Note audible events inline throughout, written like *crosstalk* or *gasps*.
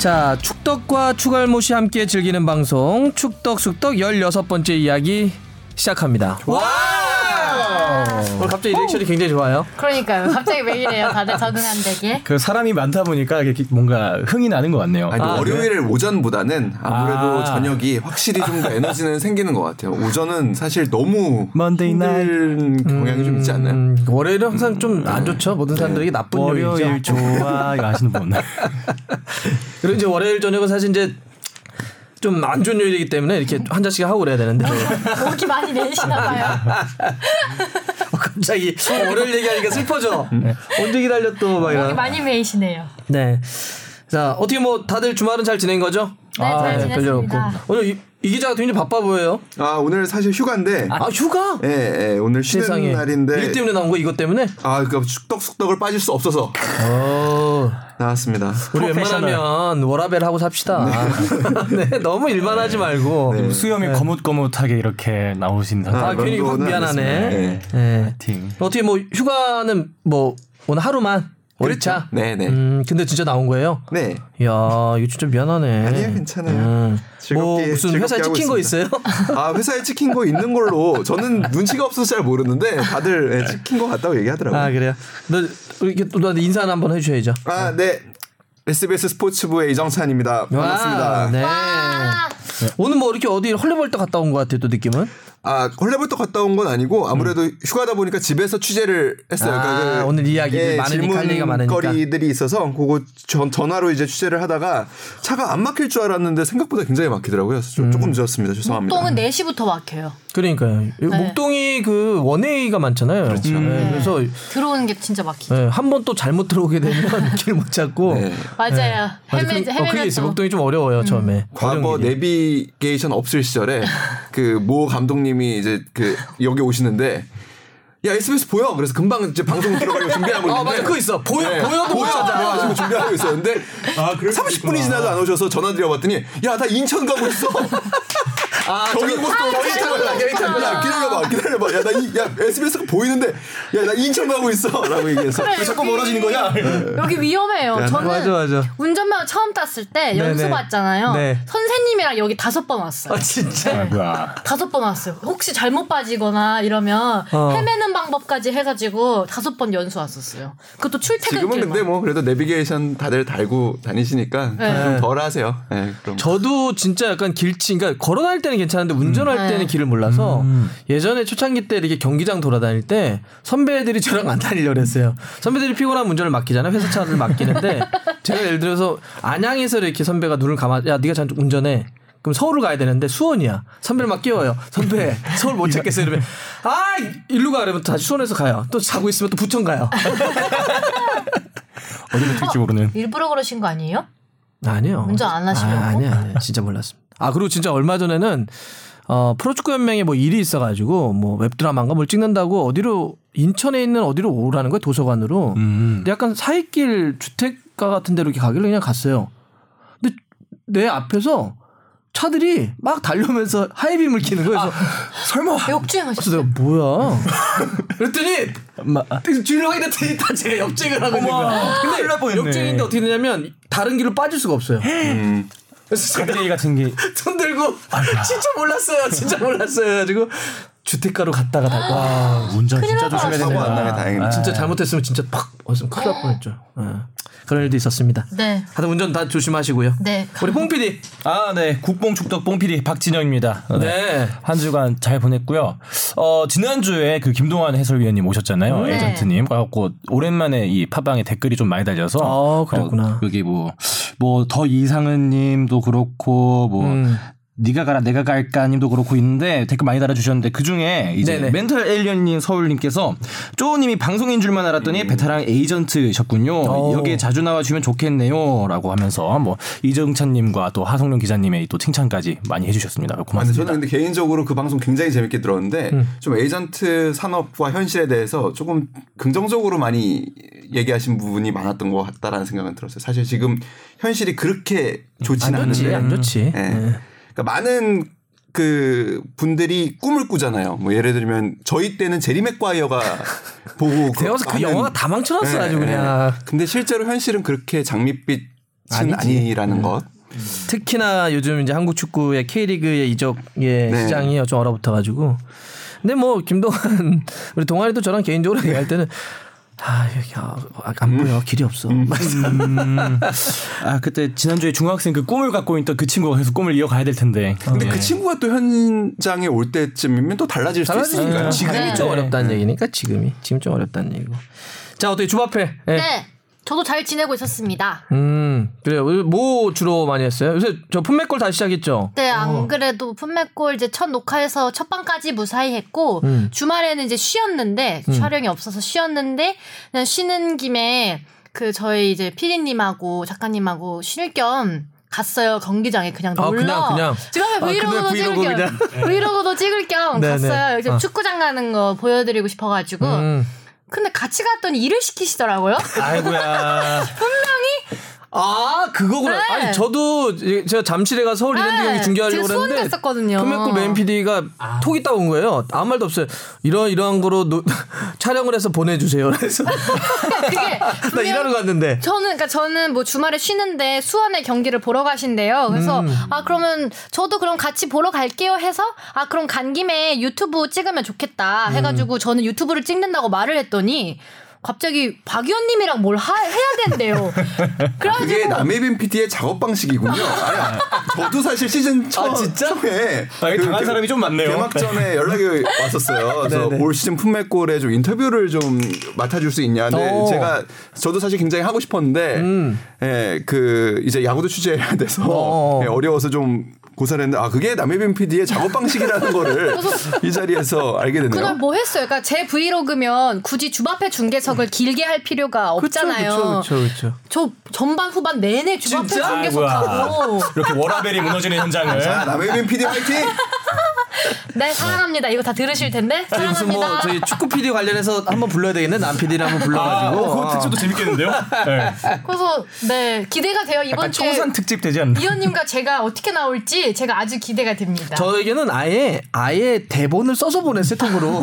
자, 축덕과 추갈못이 함께 즐기는 방송 축덕 숙덕 16번째 이야기 시작합니다. 와! 오늘 갑자기 리액션이 굉장히 좋아요. 그러니까요. 갑자기 왜 이래요? 다들 적응 안 되게. 그 사람이 많다 보니까 이렇게 뭔가 흥이 나는 것 같네요. 아니, 아, 월요일 오전보다는 아무래도 아. 저녁이 확실히 좀 더 에너지는 생기는 것 같아요. 오전은 사실 너무 Monday 힘든 경향이 좀 있지 않나요? 음, 월요일은 항상 좀 안 좋죠. 모든 사람들에게 나쁜 월요일 요일이죠. 좋아 이거 아시는 분. *laughs* 그리고 이제 월요일 저녁은 사실 이제 좀 안 좋은 요일이기 때문에 이렇게 한 잔씩 하고 그래야 되는데 목이 많이 내리시나 봐요. *laughs* 어, 갑자기 월요일 얘기하니까 슬퍼져. 언제 기다려 또막 목이 이런. 많이 메이시네요. 네. 자 어떻게 뭐 다들 주말은 잘 지낸 거죠? 네, 잘 별일 없고. 지냈습니다. 오늘 이, 이 기자가 굉장히 바빠 보여요. 아 오늘 사실 휴가인데 아 휴가? 예, 예, 오늘 쉬는 세상에. 날인데 일 때문에 나온 거 이것 때문에? 아 그러니까 축덕숙덕을 빠질 수 없어서 어. 나왔습니다. 우리. 웬만하면 워라벨 하고 삽시다. 네. *laughs* 너무 일만 하지 말고. 네. 수염이 거뭇거뭇하게 이렇게 나오신다. 아, 그런 괜히 미안하네. 네. 팀. 어떻게 뭐 휴가는 뭐 오늘 하루만 월차. 네, 네. 음, 근데 진짜 나온 거예요? 네. 이야, 이거 진짜 미안하네. 아니에요, 괜찮아요. 음. 뭐 즐겁게- 무슨 즐겁게 회사에 찍힌 거 있어요? 아 회사에 찍힌 거 있는 걸로 저는 눈치가 없어서 잘 모르는데 다들 예, 찍힌 거 같다고 얘기하더라고요. 아 그래요. 너 이렇게 또 나한테 인사 한번 해줘야죠. 아, 네. SBS 스포츠부의 이정찬입니다. 반갑습니다. 와, 네. 아, 오늘 뭐 이렇게 어디 헐레벌떡 갔다 온 것 같아요. 또 느낌은. 아, 헐레벌떡 갔다 온 건 아니고 아무래도 휴가다 보니까 집에서 취재를 했어요. 아, 그 오늘 이야기들 많으니까 할 얘기가 많으니까. 질문거리들이 있어서 그거 전, 전화로 이제 취재를 하다가 차가 안 막힐 줄 알았는데 생각보다 굉장히 막히더라고요. 좀, 조금 늦었습니다. 죄송합니다. 목동은 4시부터 막혀요. 그러니까요. 네. 목동이 그 원웨이가 많잖아요. 그렇죠. 그래서 들어오는 게 진짜 막히죠. 네, 한번 또 잘못 들어오게 되면 *laughs* 길 못 찾고. 네. 맞아요. 맞아, 헤매, 그, 어, 그게 헤매면 있어. 또. 목동이 좀 어려워요 처음에. 과거. 내비게이션 없을 시절에 *laughs* 그 모 감독님 이 이제 그 여기 오시는데 야 SBS 보여? 그래서 금방 이제 방송 들어가려고 준비하고 있는데 아 맞아 그거 있어. 보여 네, 보여도 못 찾아. 그래가지고 준비하고 있었는데 30분이 지나도 안 오셔서 전화 드려봤더니 야 나 인천 가고 있어. 아 경기 저기- 가 봤구나. 야 기다려봐 기다려봐 야나야 SBS가 보이는데 야 나 인천 가고 있어 라고 얘기해서 그래, 왜 자꾸 멀어지는 거냐? 여기 위험해요. 저는 맞아, 맞아. 운전면허 처음 땄을 때 네네. 연수 봤잖아요. 네. 선생님이랑 여기 다섯 번 왔어요. 아 진짜. 다섯 번 왔어요. 혹시 잘못 빠지거나 이러면 어. 헤매는 방법까지 해가지고 다섯 번 연수 왔었어요. 그것도 출퇴근길. 지금은 근데 뭐 그래도 내비게이션 다들 달고 다니시니까 네. 좀덜 하세요. 네, 그럼. 저도 진짜 약간 길치, 그러니까 걸어 다닐 때는 괜찮은데 운전할 음. 때는 네. 길을 몰라서 예전에 초창기 때 이렇게 경기장 돌아다닐 때 선배들이 저랑 안 다니려고 그랬어요. 선배들이 피곤하면 운전을 맡기잖아요. 회사 차를 맡기는데 *laughs* 제가 예를 들어서 안양에서 이렇게 선배가 눈을 감아, 야, 네가 잠깐 운전해. 그럼 서울을 가야 되는데 수원이야. 선배를 막 깨워요. 선배 서울 못 찾겠어 이러면 아 일로 가 그러면 다시 수원에서 가요. 또 자고 있으면 또 부천 가요. *laughs* 어디로 튈지 모르는. 일부러 그러신 거 아니에요? 아니요. 운전 안 하시려고? 아, 아니요, 아니요. 진짜 몰랐습니다. 아, 그리고 진짜 얼마 전에는 어, 프로축구 연맹에 뭐 일이 있어가지고 뭐 웹드라마인가 뭘 찍는다고 어디로 인천에 있는 어디로 오라는 거예요 도서관으로. 음. 근데 약간 사익길 주택가 같은 데로 이렇게 가길래 그냥 갔어요. 근데 내 앞에서 차들이 막 달려오면서 하이빔을 키는 거예요. 그래서 설마. 그래서 역주행하셨어요. 내가 뭐야? *laughs* 그랬더니 마, 뒤로 확인했더니 다 제가 역쟁을 하고 있는 거야. 근데. 역쟁인데 어떻게 되냐면 다른 길로 빠질 수가 없어요. 음. 그래서 제가 가드레일 같은 게. 손 들고 진짜 몰랐어요. 진짜 몰랐어요. 가지고 주택가로 갔다가 다 와. *gasps* 운전 진짜. 조심해야 사고 된다. 안 나게 다행이네. 아. 진짜 잘못했으면 진짜 팍 왔으면 큰일 날 뻔했죠. 예. 그런 일도 있었습니다. 네. 다들 운전 다 조심하시고요. 네. 우리 뽕 PD. 아, 네. 국뽕 축덕 뽕피디 박진영입니다. 네. 한 주간 잘 보냈고요. 어, 지난주에 그 김동완 해설위원님 오셨잖아요. 네. 에이전트님. 그래갖고 오랜만에 이 팟빵에 댓글이 좀 많이 달려서. 아, 그랬구나. 어, 여기 뭐, 뭐, 더 이상은 님도 그렇고, 뭐, 음. 네가 가라 내가 갈까 님도 그렇고 있는데 댓글 많이 달아주셨는데 그 중에 이제 네네. 멘탈 에일리언님 서울님께서 쪼님이 방송인 줄만 알았더니 베테랑 에이전트셨군요. 오. 여기에 자주 나와주면 좋겠네요라고 하면서 뭐 이정찬님과 또 하성룡 기자님의 또 칭찬까지 많이 해주셨습니다. 아, 고맙습니다. 저는 근데 개인적으로 그 방송 굉장히 재밌게 들었는데 음. 좀 에이전트 산업과 현실에 대해서 조금 긍정적으로 많이 얘기하신 부분이 많았던 것 같다라는 생각은 들었어요. 사실 지금 현실이 그렇게 좋지는 않은데 안 좋지. 예. 예. 그러니까 많은 그 분들이 꿈을 꾸잖아요. 뭐 예를 들면 저희 때는 제리 맥과이어가 *laughs* 보고 되어서 그 영화가 다 망쳐놨어 예, 아주 예. 그냥. 근데 실제로 현실은 그렇게 장밋빛 아니지. 아니라는 것. 특히나 요즘 이제 한국 축구의 K리그의 이적의 네. 시장이 좀 얼어붙어가지고. 근데 뭐 김동환 *laughs* 우리 동환이도 저랑 개인적으로 얘기할 때는 아 여기 아, 안 보여 길이 없어. 아 그때 지난주에 중학생 그 꿈을 갖고 있던 그 친구가 계속 꿈을 이어가야 될 텐데. 근데 네. 그 친구가 또 현장에 올 때쯤이면 또 달라질 수 있으니까요. 지금이 네. 좀 네. 어렵다는 얘기니까 지금이 지금 좀 어렵다는 얘기고. 자 어떻게 주바페? 예. 네. 저도 잘 지내고 있었습니다. 음 그래요. 뭐 주로 많이 했어요? 요새 저 품맥골 다시 시작했죠. 네, 안 그래도 품맥골 이제 첫 녹화에서 첫 방까지 무사히 했고 음. 주말에는 이제 쉬었는데 촬영이 없어서 쉬었는데 그냥 쉬는 김에 그 저희 이제 피디님하고 작가님하고 쉴 겸 갔어요 경기장에 그냥 아, 놀러. 그냥, 그냥. 지금 아, 브이로그도 그냥 찍을 브이로그 겸 브이로그도 찍을 겸 네네. 갔어요. 이제 아. 축구장 가는 거 보여드리고 싶어가지고. 음. 근데 같이 갔더니 일을 시키시더라고요. 아이고야. *laughs* 아 그거구나. 네. 아니 저도 제가 잠실에 가서 서울 이랜드 경기 중계하려고 갔었거든요. 풋매골 main PD가 톡이 딱 온 거예요. 아무 말도 없어요. 이런 이러한 거로 노- *laughs* 촬영을 해서 보내주세요. *laughs* 그래서 그게 나 일하러 갔는데. 저는 그러니까 저는 뭐 주말에 쉬는데 수원의 경기를 보러 가신대요. 그래서 음. 아 그러면 저도 그럼 같이 보러 갈게요 해서 아 그럼 간 김에 유튜브 찍으면 좋겠다 음. 해가지고 저는 유튜브를 찍는다고 말을 했더니 갑자기 박 의원님이랑 뭘 하- 해야 된대요. *laughs* 그게 그래가지고 남해빈 PD의 작업 방식이군요. 아니, 저도 사실 시즌 첫, 아, 진짜? 처음에 아, 그 당한 개- 사람이 좀 많네요. 개막 전에 연락이 왔었어요. 그래서 네네. 올 시즌 품맥골에 좀 인터뷰를 좀 맡아줄 수 있냐. 근데 오. 제가 저도 사실 굉장히 하고 싶었는데, 음. 예, 그 이제 야구도 취재해야 돼서 어. 예, 어려워서 좀 고사를 했는데, 아 그게 남해빈 PD의 작업 방식이라는 거를 *laughs* 이 자리에서 알게 됐네요. 그날 뭐 했어요? 그러니까 제 브이로그면 굳이 주바페 중계석을 길게 할 필요가 없잖아요. 그렇죠, 그렇죠. 저 전반 후반 내내 주바페 진짜? 중계석 하고 이렇게 워라벨이 무너지는 현장을. 자, 남해빈 PD 화이팅! *laughs* 네 사랑합니다. 이거 다 들으실 텐데 저희 무슨 뭐 사랑합니다. 저희 축구 PD 관련해서 한번 불러야 되겠네. 남 PD를 한번 아, 불러가지고. 어, 그거 특집도 재밌겠는데요? 네. 그래서 네 기대가 돼요 이번 약간 주에 청산 특집 되지 않나? 이현님과 제가 어떻게 나올지 제가 아주 기대가 됩니다. 저에게는 아예 아예 대본을 써서 보냈어요 통으로.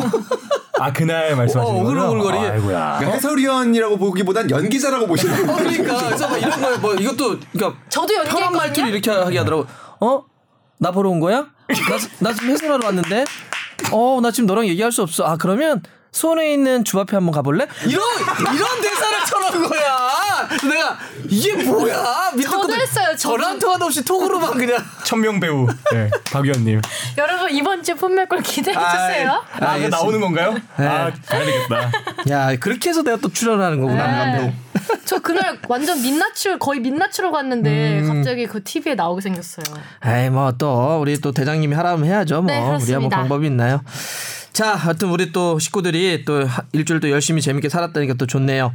아 그날 말씀하시는 어, 거죠? 오글오글거리게. 아이고야. 그러니까 해설위원이라고 보기보단 연기자라고 보시는 거예요. 그러니까 그래서 막 이런 거뭐 이것도 그러니까 저도 편한 말투로 연기했거든요. 이렇게 하게 하더라고. 어? 나 보러 온 거야? 나, 나 지금 해설하러 왔는데. 어, 나 지금 너랑 얘기할 수 없어. 아, 그러면 수원에 있는 주 앞에 한번 가볼래? 이런 이런 대사를 쳐놓은 거야. 내가 이게 뭐야? 저도 것도 했어요, 저도. 통화도 없이 톡으로만 그냥. 천명 배우 네, 박 의원님. 여러분 이번 주 폼맥골 기대해 주세요. 아, 이거 알겠습니다. 나오는 건가요? 네. 아 가야 되겠다. 야, 그렇게 해서 내가 또 출연하는 거구나. 네. 저 그날 완전 민낯을 거의 민낯으로 갔는데 음. 갑자기 그 TV에 나오게 생겼어요. 에이 뭐 또 우리 또 대장님이 하라면 해야죠. 뭐 네, 우리야 뭐. 방법이 있나요? 자, 하여튼 우리 또 식구들이 또 하- 일주일 또 열심히 재밌게 살았다니까 또 좋네요.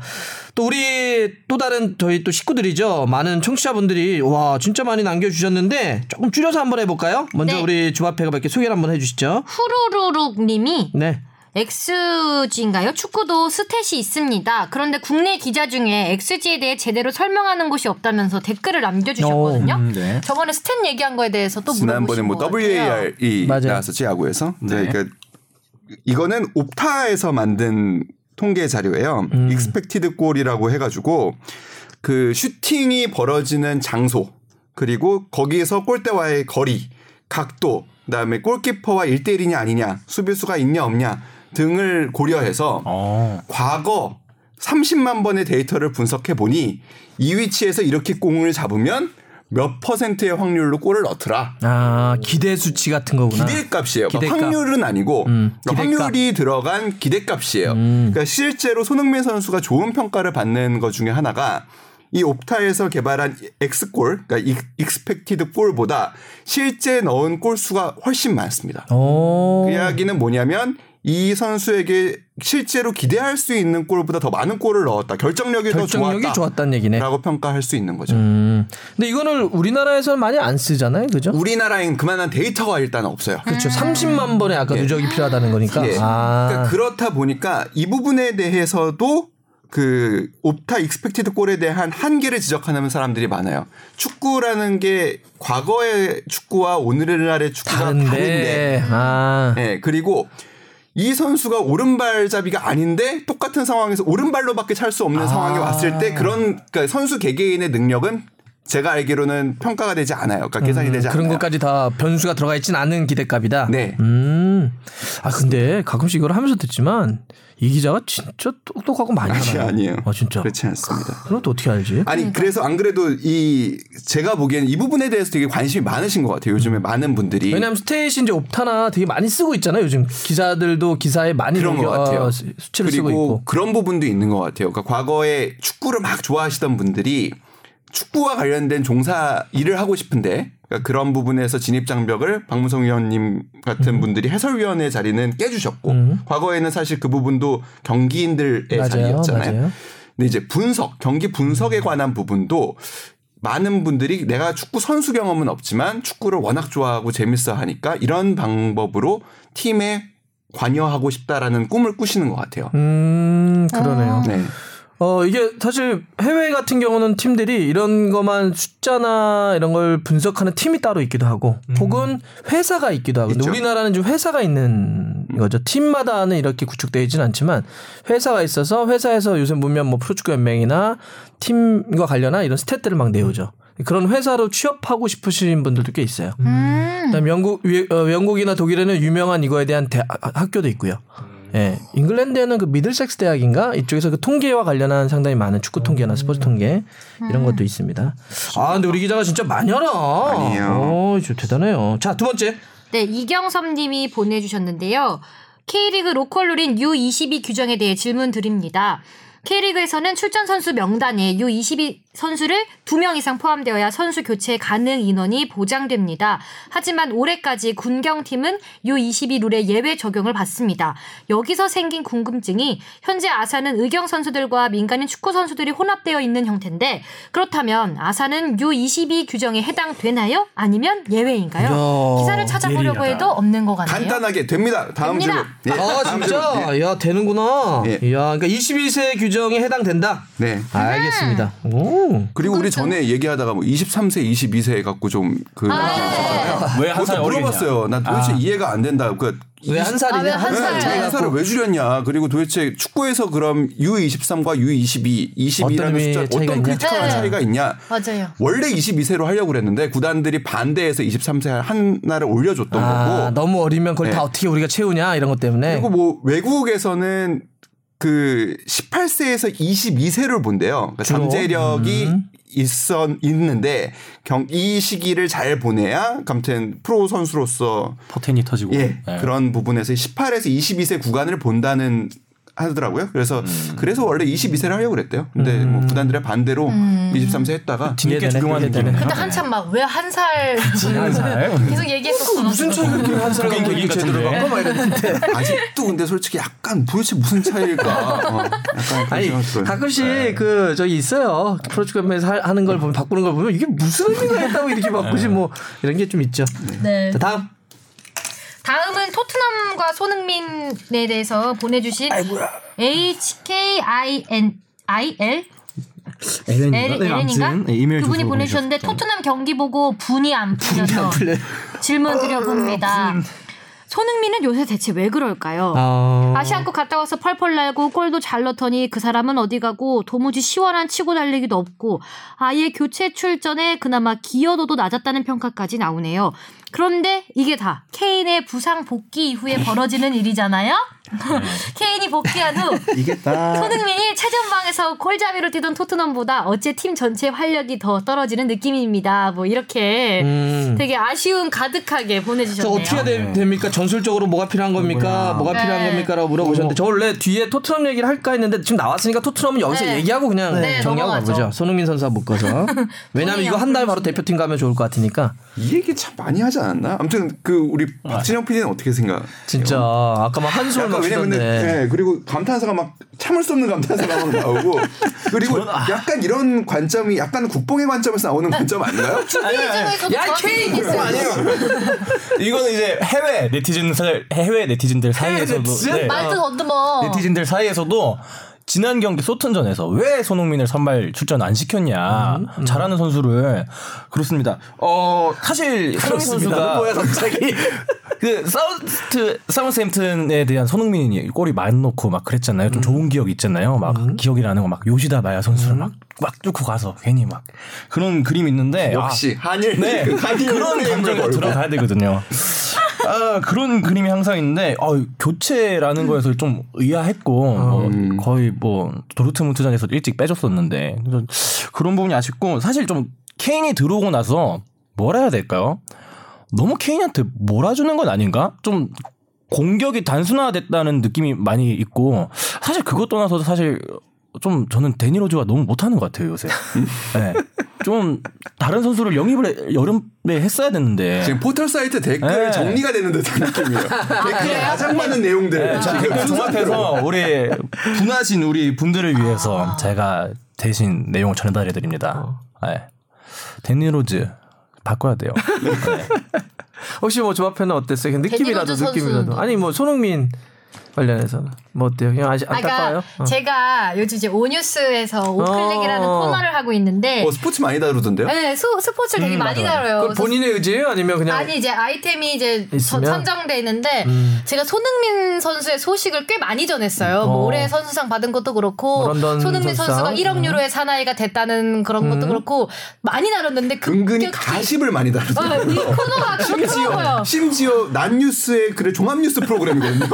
또 우리 또 다른 저희 또 식구들이죠. 많은 청취자분들이 와 진짜 많이 남겨주셨는데 조금 줄여서 한번 해볼까요? 먼저 네. 우리 주합회가 몇 개 소개를 한번 해주시죠. 후루루룩님이 네. XG인가요? 축구도 stat이 있습니다. 그런데 국내 기자 중에 XG에 대해 제대로 설명하는 곳이 없다면서 댓글을 남겨주셨거든요. 오, 음, 네. 저번에 stat 얘기한 거에 대해서 또 지난번에 물어보신 뭐. WAR이 맞아요. 나왔었지 야구에서. 네. 네. 그러니까 이거는 옵타에서 만든 통계 자료예요. 음. expected goal이라고 해가지고 그 슈팅이 벌어지는 장소 그리고 거기에서 골대와의 거리, 각도, 그다음에 골키퍼와 1대1이냐 아니냐, 수비수가 있냐 없냐 등을 고려해서 어. 과거 30만 번의 데이터를 분석해 보니 이 위치에서 이렇게 공을 잡으면 몇 퍼센트의 확률로 골을 넣더라. 아 기대 수치 같은 거구나. 기대값이에요. 뭐 기대값. 확률은 아니고 음, 그러니까. 확률이 들어간 기대값이에요. 음. 그러니까 실제로 손흥민 선수가 좋은 평가를 받는 것 중에 하나가 이 옵타에서 개발한 X goal, 그러니까 익- expected goal보다 실제 넣은 골 수가 훨씬 많습니다. 오. 그 이야기는 뭐냐면 이 선수에게 실제로 기대할 수 있는 골보다 더 많은 골을 넣었다. 결정력이, 결정력이 더 좋았다. 좋았다 는 얘기네. 라고 평가할 수 있는 거죠. 음. 근데 이거는 우리나라에서는 많이 안 쓰잖아요, 그죠? 우리나라엔 그만한 데이터가 일단 없어요. 그렇죠. 30만 번의 아까 누적이 필요하다는 거니까. 예. 아. 그러니까 그렇다 보니까 이 부분에 대해서도 그 옵타 expected goal에 대한 한계를 지적하는 사람들이 많아요. 축구라는 게 과거의 축구와 오늘날의 축구가 다른데, 다른데. 아. 예, 그리고 이 선수가 오른발잡이가 아닌데 똑같은 상황에서 오른발로밖에 찰 수 없는 아. 상황이 왔을 때 그런 그러니까 선수 개개인의 능력은 제가 알기로는 평가가 되지 않아요. 그러니까 계산이 되지 않아요. 음, 그런 것까지 다 변수가 들어가 있진 않은 기대값이다. 네. 음. 아 근데 가끔씩 이걸 하면서 듣지만 이 기자가 진짜 똑똑하고 많이 아니, 알아요. 아니에요. 아 진짜. 그렇지 않습니다. 그럼 또 어떻게 알지? 아니 그래서 안 그래도 이 제가 보기에는 이 부분에 대해서 되게 관심이 많으신 것 같아요. 요즘에 많은 분들이 왜냐하면 스테이시 이제 옵타나 되게 많이 쓰고 있잖아요. 요즘 기자들도 기사에 많이 그런 것 같아요. 어, 수- 수치를 쓰고 그리고 있고. 그런 부분도 있는 것 같아요. 그러니까 과거에 축구를 막 좋아하시던 분들이 축구와 관련된 종사 일을 하고 싶은데 그러니까 그런 부분에서 진입 장벽을 박무성 위원님 같은 분들이 해설위원회 자리는 깨주셨고 과거에는 사실 그 부분도 경기인들의 맞아요, 자리였잖아요. 맞아요. 근데 이제 분석, 경기 분석에 관한 부분도 많은 분들이 내가 축구 선수 경험은 없지만 축구를 워낙 좋아하고 재밌어 하니까 이런 방법으로 팀에 관여하고 싶다라는 꿈을 꾸시는 것 같아요. 음 그러네요. 네. 어 이게 사실 해외 같은 경우는 팀들이 이런 것만 숫자나 이런 걸 분석하는 팀이 따로 있기도 하고 혹은 회사가 있기도 하고 근데 있죠. 우리나라는 좀 회사가 있는 거죠 팀마다는 이렇게 구축되어 있지는 않지만 회사가 있어서 회사에서 요새 보면 뭐 프로축구 연맹이나 팀과 관련한 이런 스탯들을 막 내오죠 그런 회사로 취업하고 싶으신 분들도 꽤 있어요. 음. 그다음 영국 위- 어, 영국이나 독일에는 유명한 이거에 대한 대, 아, 학교도 있고요. 예, 잉글랜드에는 그 미들섹스 대학인가 이쪽에서 그 통계와 관련한 상당히 많은 축구 통계나 스포츠 통계 이런 것도 있습니다. 아, 근데 우리 기자가 진짜 많이 알아. 아니에요. 어, 저 대단해요. 자, 두 번째. 네, 이경섭 님이 보내주셨는데요. K리그 local rule인 U22 규정에 대해 질문 드립니다. K리그에서는 출전 선수 명단에 U22 선수를 2명 이상 포함되어야 선수 교체 가능 인원이 보장됩니다. 하지만 올해까지 군경팀은 U22 룰의 예외 적용을 받습니다. 여기서 생긴 궁금증이 현재 아사는 의경 선수들과 민간인 축구 선수들이 혼합되어 있는 형태인데 그렇다면 아사는 U22 규정에 해당되나요? 아니면 예외인가요? 기사를 찾아보려고 예리하다. 해도 없는 것 같네요. 간단하게 됩니다. 다음 됩니다. 질문. 예, 아, 진짜? 예. 야, 되는구나. 예. 야, 그러니까 21세 규정에 해당된다. 네. 알겠습니다. 오. 그리고 우리 전에 얘기하다가 뭐 23세, 22세 갖고 좀그 아, 왜한살 그것도 어리겠냐? 물어봤어요. 난 도대체 아. 이해가 안 된다. 그 왜한 살이냐? 아, 왜한 한 살? 살. 왜한 살을 왜 줄였냐? 그리고 도대체 축구에서 그럼 U23과 U22, 22라는 어떤 의미의 숫자 어떤? 크리티컬한 네. 차이가 있냐? 맞아요. 원래 22세로 하려고 그랬는데 구단들이 반대해서 23세 하나를 올려줬던 아, 거고. 너무 어리면 그걸 네. 다 어떻게 우리가 채우냐 이런 것 때문에. 그리고 뭐 외국에서는 그 18세에서 22세를 본대요. 그러니까? 잠재력이 음. 있어 있는데 경, 이 시기를 잘 보내야 아무튼 프로 선수로서 포텐이 터지고. 예 네. 그런 부분에서 18에서 22세 구간을 본다는 하더라고요. 그래서 음. 그래서 원래 22세를 하려고 그랬대요. 근데 뭐 구단들의 반대로 23세 했다가 뒤늦게 적용하는. 느낌이네요. 그때 한참 막왜한살한 살. *laughs* 계속 얘기했었어. 무슨 차이가 그렇게 한 살과 그게 얘기 얘기 제대로. 바꿔 막 이랬는데. *laughs* 아직도 근데 솔직히 약간 도대체 무슨 차이일까? 어, 약간 아니. 가끔씩 그 저기 있어요 프로축구에서 하는 걸 보면 바꾸는 걸 보면 이게 무슨 의미가 있다고 이렇게 바꾸지 뭐 이런 게 좀 있죠. 네. 자, 다음 토트넘과 손흥민에 대해서 보내주신 HKIN IL 에렌 엘- 에렌인가? 그분이 보내주셨는데 토트넘 경기 보고 분이 안 풀려서 질문 드려봅니다. 손흥민은 요새 대체 왜 그럴까요? 아, 아시안컵 갔다 와서 펄펄 날고 골도 잘 넣더니 그 사람은 어디 가고 도무지 시원한 치고 달리기도 없고 아예 교체 출전에 그나마 기여도도 낮았다는 평가까지 나오네요. 그런데 이게 다 케인의 부상 복귀 이후에 벌어지는 일이잖아요. 케인이 복귀한 후 *laughs* 딱 손흥민이 최전방에서 골잡이로 뛰던 토트넘보다 어째 팀 전체 활력이 더 떨어지는 느낌입니다. 뭐 이렇게 음. 되게 아쉬움 가득하게 저 보내주셨네요. 어떻게 해야 되- 됩니까? 전술적으로 뭐가 필요한 겁니까? 뭐가 필요한 네. 겁니까라고 물어보셨는데 저 원래 뒤에 토트넘 얘기를 할까 했는데 지금 나왔으니까 토트넘은 여기서 네. 얘기하고 그냥 네, 정리하고 넘어가죠. 가보죠. 손흥민 선수와 묶어서. *laughs* 왜냐면 이거 한 달 바로 대표팀 가면 좋을 것 같으니까. 이 얘기 참 많이 하지 않았나? 아무튼 그 우리 박진영 PD는 어떻게 생각? 진짜 아까 막 한숨을 막 왜냐면 쉬던데. 네, 그리고 감탄사가 막 참을 수 없는 감탄사가 막 나오고 그리고 약간 이런 관점이 약간 국뽕의 관점에서 나오는 관점 아닌가요? 야, 야, 국뽕 아니에요. 이거는 이제 해외 네티즌들 해외 네티즌들 사이에서도? 네. 말도 더듬어. 네티즌들 사이에서도 지난 경기 소튼전에서 왜 손흥민을 선발 출전 안 시켰냐 잘하는 선수를 그렇습니다. 어 사실 손흥민 선수가 뭐야 갑자기? *laughs* 그 사우트 사우스햄튼에 대한 손흥민이 골이 많이 넣고 막 그랬잖아요. 좀 좋은 기억 있잖아요. 막 기억이 나는 거 막 요시다 마야 선수를 막 막 뚫고 가서 괜히 막 그런 그림 있는데 역시 한일 네, 그 한일 그런 감정이. 들어가야 되거든요. *laughs* 아, 그런 그림이 항상 있는데, 어, 교체라는 거에서 좀 의아했고, 뭐 음. 거의 뭐, 도르트문트전에서 일찍 빼줬었는데, 그런 부분이 아쉽고, 사실 좀 케인이 들어오고 나서 뭐라 해야 될까요? 너무 케인한테 몰아주는 건 아닌가? 좀 공격이 단순화됐다는 느낌이 많이 있고, 사실 그것 떠나서 사실 좀 저는 데니로즈가 너무 못하는 것 같아요 요새. *laughs* 네. 좀 다른 선수를 영입을 해- 여름에 했어야 됐는데. 지금 포털 사이트 댓글 네. 정리가 되는 듯한 느낌이에요. *laughs* 댓글에 가장 많은 내용들 네, 자, 댓글 종합해서 우리 분하신 우리 분들을 위해서 제가 대신 내용을 전달해 드립니다. 네. 데니로즈 바꿔야 돼요. 네. *laughs* 혹시 뭐 조합회는 어땠어요? 느낌이라도 느낌이라도. 아니 뭐 손흥민 관련해서는 뭐 어때요? 그냥 아시 아, 안타까워요? 그러니까 제가 요즘 이제 오뉴스에서 오클릭이라는 어. 코너를 하고 있는데 어, 스포츠 많이 다루던데요? 네, 스, 스포츠를 되게 많이 다뤄요. 그 그래서 본인의 의지예요? 아니면 그냥 아니 이제 아이템이 이제 있으면? 선정돼 있는데 제가 손흥민 선수의 소식을 꽤 많이 전했어요. 뭐 어. 올해 선수상 받은 것도 그렇고 손흥민 선수상? 선수가 1억 음. 유로의 사나이가 됐다는 그런 것도 그렇고 많이 다뤘는데 은근히 급격히 가십을 많이 다루던데요. 어, 이 코너가 *laughs* 그렇더라고요. 심지어 난뉴스의 그래 종합뉴스 프로그램이거든요.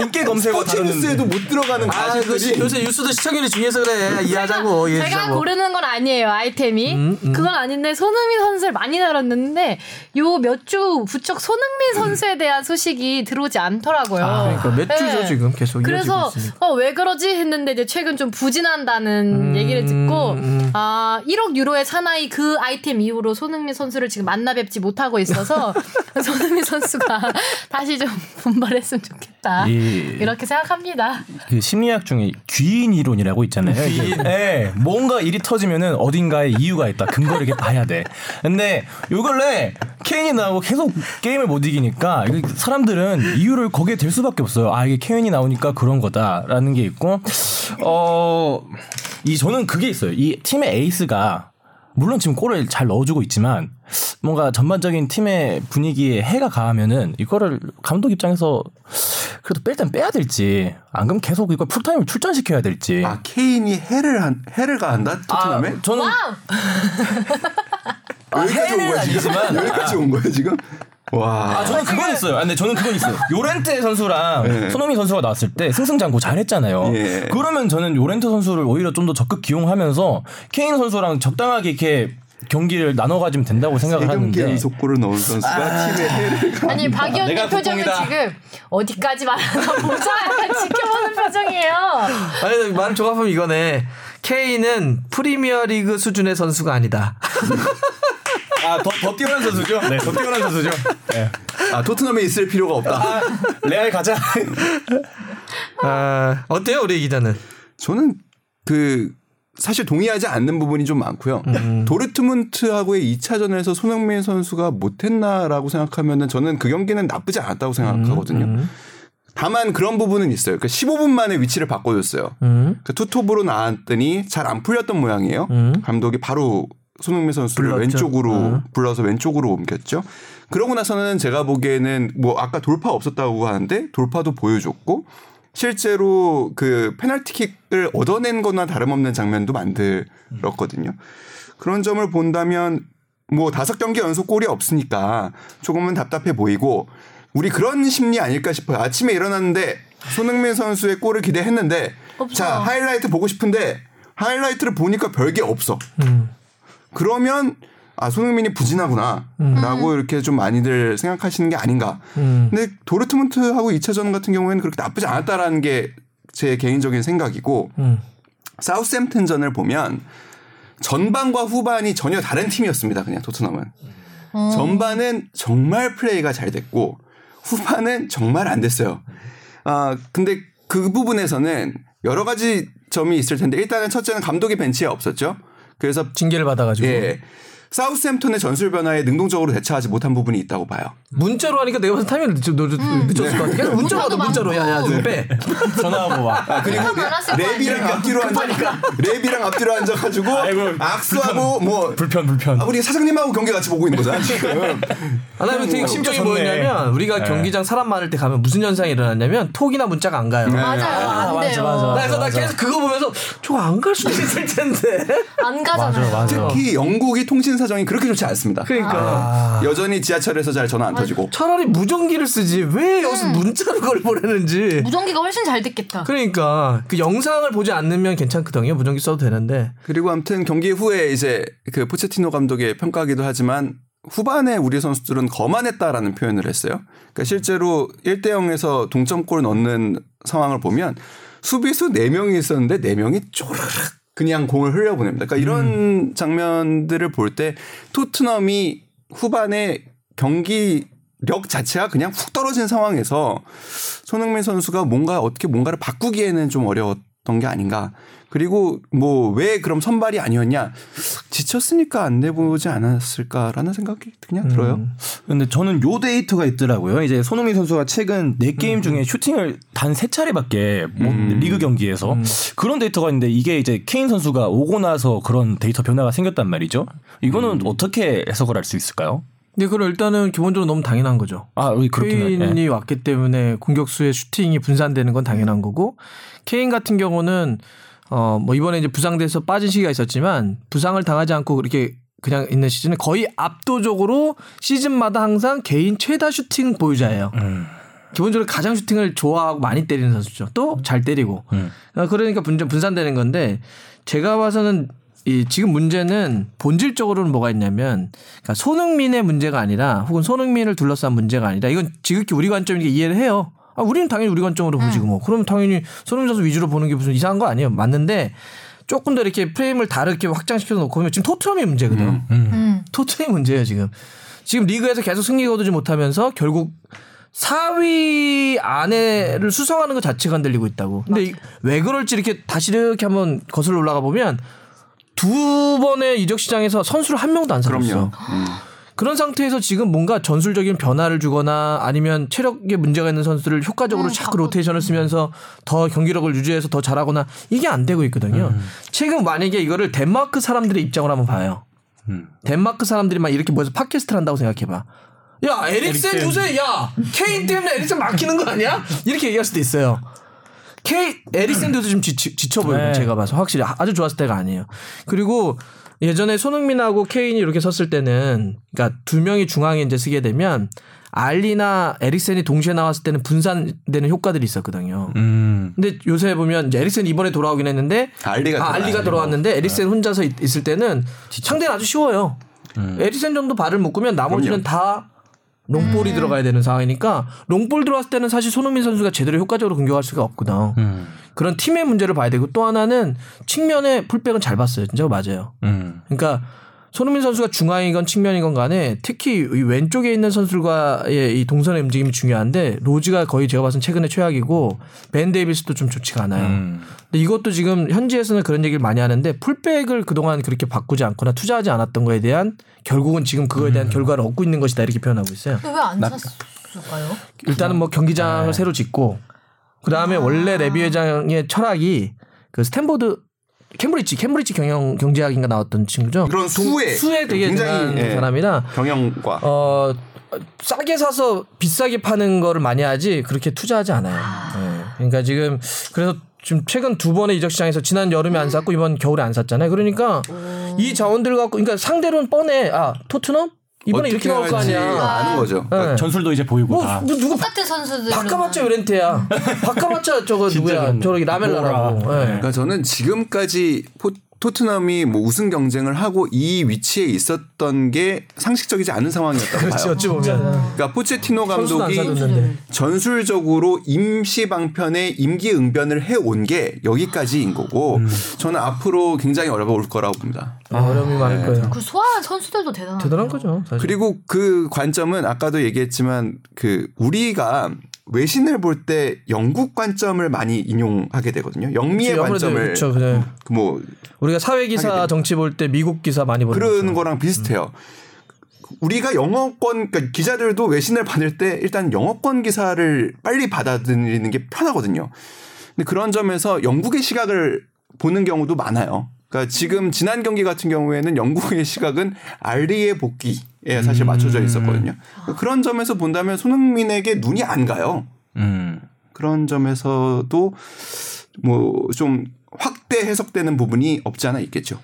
인기 검색어 스포츠 다루는 뉴스에도 못 들어가는 아, 그 가십들이 요새 뉴스도 시청률이 중요해서 그래. 이해하자고. 제가 이해하자고. 고르는 건 아니에요 아이템이 음, 음. 그건 아닌데 손흥민 선수를 많이 다뤘는데 요 몇 주 부쩍 손흥민 선수에 대한 소식이 들어오지 않더라고요. 아, 그러니까 몇 주죠 네. 지금 계속 그래서. 어, 왜 그러지 했는데 이제 최근 좀 부진한다는 음, 얘기를 듣고 음. 아 1억 유로의 사나이 그 아이템 이후로 손흥민 선수를 지금 만나 뵙지 못하고 있어서 *laughs* 손흥민 선수가 다시 좀 분발했으면 좋겠다 이- 이렇게 생각합니다. 그 심리학 중에 귀인 이론이라고 있잖아요. 귀인. 네, 뭔가 일이 터지면은 어딘가에 이유가 있다. 근거를 이렇게 봐야 돼. 근데 요 근래 케인이 나오고 계속 게임을 못 이기니까 사람들은 이유를 거기에 댈 수밖에 없어요. 아 이게 케인이 나오니까 그런 거다라는 게 있고 어 이 저는 그게 있어요. 이 팀의 에이스가 물론 지금 골을 잘 넣어주고 있지만 뭔가 전반적인 팀의 분위기에 해가 가하면은 이거를 감독 입장에서 그래도 뺄땐 빼야 될지 안 그러면 계속 이걸 풀타임을 출전시켜야 될지. 아 케인이 해를 한 해를 가한다? 토트넘에? 아, 저는 wow! 아, *laughs* 여기까지 온 거야 지금? 아니지만 여기까지 온 거야 지금 와 아, 저는 그건 있어요. 아, 근데 저는 그건 있어요. 요렌테 선수랑 네. 손흥민 선수가 나왔을 때 승승장구 잘했잖아요. 예. 그러면 저는 요렌테 선수를 오히려 좀 더 적극 기용하면서 케인 선수랑 적당하게 이렇게 경기를 나눠 가지면 된다고 생각을 하는데 연속골을 넣은 선수가 팀의 해를 가 아니 표정은 국뽕이다. 지금 어디까지 말하나 *laughs* 보자 약간 지켜보는 표정이에요. 아니 말을 종합하면 이거네. K는 프리미어리그 수준의 선수가 아니다. *laughs* 아더 더 뛰어난 선수죠. 네, 더 뛰어난 선수죠. 네. 아 토트넘에 있을 필요가 없다. 아, 레알 가자. 아, 어때요 우리 기자는? 저는 그 사실 동의하지 않는 부분이 좀 많고요. 음. 도르트문트하고의 2차전에서 손흥민 선수가 못했나라고 생각하면은 저는 그 경기는 나쁘지 않았다고 생각하거든요. 음. 다만 그런 부분은 있어요. 그 15분 만에 위치를 바꿔줬어요. 음. 그 투톱으로 나왔더니 잘 안 풀렸던 모양이에요. 음. 감독이 바로 손흥민 선수를 불렀죠. 왼쪽으로 음. 불러서 왼쪽으로 옮겼죠. 그러고 나서는 제가 보기에는 뭐 아까 돌파 없었다고 하는데 돌파도 보여줬고 실제로 그 페널티킥을 얻어낸 거나 다름없는 장면도 만들었거든요. 그런 점을 본다면 뭐 다섯 경기 연속 골이 없으니까 조금은 답답해 보이고 우리 그런 심리 아닐까 싶어요. 아침에 일어났는데 손흥민 선수의 골을 기대했는데 없어. 자 하이라이트 보고 싶은데 하이라이트를 보니까 별게 없어. 음. 그러면 아 손흥민이 부진하구나라고 이렇게 좀 많이들 생각하시는 게 아닌가. 음. 근데 도르트문트하고 2차전 같은 경우에는 그렇게 나쁘지 않았다라는 게 제 개인적인 생각이고 음. 사우스햄튼전을 보면 전반과 후반이 전혀 다른 팀이었습니다. 그냥 토트넘은 전반은 정말 플레이가 잘 됐고 후반은 정말 안 됐어요. 아 근데 그 부분에서는 여러 가지 점이 있을 텐데 일단은 첫째는 감독이 벤치에 없었죠. 그래서 징계를 받아가지고. 예. 사우스햄턴의 전술 변화에 능동적으로 대처하지 못한 부분이 있다고 봐요. 문자로 하니까 내가 봤을 때 타이밍을 늦, 늦, 늦었을 것 같아. 계속 문자로 하다 문자로 야야 좀 빼. *laughs* 전화하고 와. 아, 그리고 랩이랑. 앞뒤로 앉아 랩이랑 앞뒤로 앉아가지고 아이고, 악수하고 뭐 불편 불편. 아, 우리 사장님하고 경기 같이 보고 있는 거잖아 지금. *laughs* 아, 나는 되게 심정이 좋네. 뭐였냐면 우리가 네. 경기장 사람 많을 때 가면 무슨 현상이 일어났냐면 톡이나 문자가 안 가요. 맞아요. 아, 안 맞아, 돼요. 맞아. 그래서 나 계속 그거 보면서 저거 안갈 수도 있을 텐데. 안 가잖아요. 맞아. 특히 영국이 통신 사 정이 그렇게 좋지 않습니다. 그러니까 여전히 지하철에서 잘 전화 안 터지고. 차라리 무전기를 쓰지 왜 여기서 문자로 그걸 보내는지. 무전기가 훨씬 잘 듣겠다. 그러니까 그 영상을 보지 않으면 괜찮거든요. 무전기 써도 되는데. 그리고 아무튼 경기 후에 이제 그 포체티노 감독의 평가기도 하지만 후반에 우리 선수들은 거만했다라는 표현을 했어요. 그러니까 실제로 1대 0에서 동점골 넣는 상황을 보면 수비수 4명이 있었는데 4명이 쪼르륵 그냥 공을 흘려보냅니다. 그러니까 이런 장면들을 볼 때 토트넘이 후반에 경기력 자체가 그냥 훅 떨어진 상황에서 손흥민 선수가 뭔가 어떻게 뭔가를 바꾸기에는 좀 어려웠던 게 아닌가. 그리고 뭐 왜 그럼 선발이 아니었냐 지쳤으니까 안 내보지 않았을까라는 생각이 그냥 들어요. 근데 저는 요 데이터가 있더라고요. 이제 손흥민 선수가 최근 네 게임 중에 슈팅을 단 세 차례밖에 못 리그 경기에서 그런 데이터가 있는데 이게 이제 케인 선수가 오고 나서 그런 데이터 변화가 생겼단 말이죠. 이거는 어떻게 해석을 할 수 있을까요? 근데 그건 일단은 기본적으로 너무 당연한 거죠. 아. 케인이 왔기 때문에 공격수의 슈팅이 분산되는 건 당연한 거고 케인 같은 경우는 어 뭐 이번에 이제 부상돼서 빠진 시기가 있었지만 부상을 당하지 않고 이렇게 그냥 있는 시즌은 거의 압도적으로 시즌마다 항상 개인 최다 슈팅 보유자예요. 음. 기본적으로 가장 슈팅을 좋아하고 많이 때리는 선수죠. 또 잘 때리고. 음. 어, 그러니까 분산, 분산되는 건데 제가 봐서는 이 지금 문제는 본질적으로는 뭐가 있냐면 그러니까 손흥민의 문제가 아니라 혹은 손흥민을 둘러싼 문제가 아니라 이건 지극히 우리 관점이니까 이해를 해요. 아, 우리는 당연히 우리 관점으로 보지 뭐. 그러면 당연히 손흥민 선수 위주로 보는 게 무슨 이상한 거 아니에요. 맞는데 조금 더 이렇게 프레임을 다르게 확장시켜 놓고 보면 지금 토트넘의 문제거든요. 음. 토트넘의 문제예요, 지금. 지금 리그에서 계속 승리 거두지 못하면서 결국 4위 안에를 수성하는 것 자체가 흔들리고 있다고. 근데 이- 왜 그럴지 이렇게 다시 이렇게 한번 거슬러 올라가 보면 두 번의 이적 시장에서 선수를 한 명도 안 그럼요. 사줬어. 그런 상태에서 지금 뭔가 전술적인 변화를 주거나 아니면 체력에 문제가 있는 선수를 효과적으로 음, 자꾸. 로테이션을 쓰면서 더 경기력을 유지해서 더 잘하거나 이게 안 되고 있거든요. 최근 만약에 이거를 덴마크 사람들의 입장으로 한번 봐요. 음. 덴마크 사람들이 막 이렇게 모여서 팟캐스트를 한다고 생각해봐. 야 에릭센 에릭센. 요새 야 케인 때문에 에릭센 막히는 거 아니야? 이렇게 얘기할 수도 있어요. 케이 에릭센도 좀 지, 쳐 보여요. 네. 제가 봐서 확실히 아주 좋았을 때가 아니에요. 그리고 예전에 손흥민하고 케인이 이렇게 섰을 때는 그러니까 두 명이 중앙에 이제 쓰게 되면 알리나 에릭센이 동시에 나왔을 때는 분산되는 효과들이 있었거든요. 음. 근데 요새 보면 이제 에릭센 이번에 돌아오긴 했는데 알리가 아, 알리가. 돌아왔는데 에릭센 혼자서 있, 있을 때는 상대는 아주 쉬워요. 에릭센 정도 발을 묶으면 나머지는 그럼요. 다 롱볼이 들어가야 되는 상황이니까 롱볼 들어왔을 때는 사실 손흥민 선수가 제대로 효과적으로 공격할 수가 없거든. 음. 그런 팀의 문제를 봐야 되고 또 하나는 측면에 풀백은 잘 봤어요. 진짜 맞아요. 음. 그러니까 손흥민 선수가 중앙이건 측면이건 간에 특히 이 왼쪽에 있는 선수들과의 이 동선의 움직임이 중요한데 로즈가 거의 제가 봐서는 최근에 최악이고 벤 데이비스도 좀 좋지가 않아요. 음. 근데 이것도 지금 현지에서는 그런 얘기를 많이 하는데 풀백을 그동안 그렇게 바꾸지 않거나 투자하지 않았던 거에 대한 결국은 지금 그거에 대한 결과를 얻고 있는 것이다 이렇게 표현하고 있어요. 왜안 샀을까요? 일단은 뭐 경기장을 새로 짓고 그 다음에 원래 레비 회장의 철학이 그 스탠포드 캠브리지 캠브리지 경영 경제학인가 나왔던 친구죠. 그런 수에 수에 되게 굉장히, 예. 사람이라 경영과 어 싸게 사서 비싸게 파는 거를 많이 하지 그렇게 투자하지 않아요. 예. 그러니까 지금 그래서 지금 최근 두 번의 이적 시장에서 지난 여름에 안 샀고 이번 겨울에 안 샀잖아요. 그러니까 이 자원들 갖고 그러니까 상대로는 뻔해. 아 토트넘 이번에 이렇게 나올 거 아니야. 아는 거죠. 그러니까 예. 전술도 이제 보이고 뭐, 다. 뭐 누구 똑같은 선수들. 바꿔봤자 요렌테야. 바꿔봤자 저거 누구야? 저기 라멜라라고. 예. 그러니까 저는 지금까지 포, 토트넘이 뭐 우승 경쟁을 하고 이 위치에 있었던 게 상식적이지 않은 상황이었다고 그렇지 봐요. 어찌 보면 그러니까 포체티노 감독이. 전술적으로 임시 방편에 임기 응변을 해온 게 여기까지인 거고 저는 앞으로 굉장히 어려울 거라고 봅니다. 아, 어려움이 많을 거예요. 그 소화한 선수들도 대단한. 대단한 거죠. 사실. 그리고 그 관점은 아까도 얘기했지만 그 우리가 외신을 볼 때 영국 관점을 많이 인용하게 되거든요. 영미의 아무래도 관점을 그렇죠. 그냥 뭐 우리가 사회 기사 정치 볼 때 미국 기사 많이 보는 그러는 거죠. 거랑 비슷해요. 우리가 영어권 그러니까 기자들도 외신을 받을 때 일단 영어권 기사를 빨리 받아들이는 게 편하거든요. 근데 그런 점에서 영국의 시각을 보는 경우도 많아요. 그러니까 지금 지난 경기 같은 경우에는 영국의 시각은 알리의 복귀 에 사실 맞춰져 있었거든요. 그러니까 그런 점에서 본다면 손흥민에게 눈이 안 가요. 음. 그런 점에서도 뭐 좀 확대 해석되는 부분이 없지 않아 있겠죠.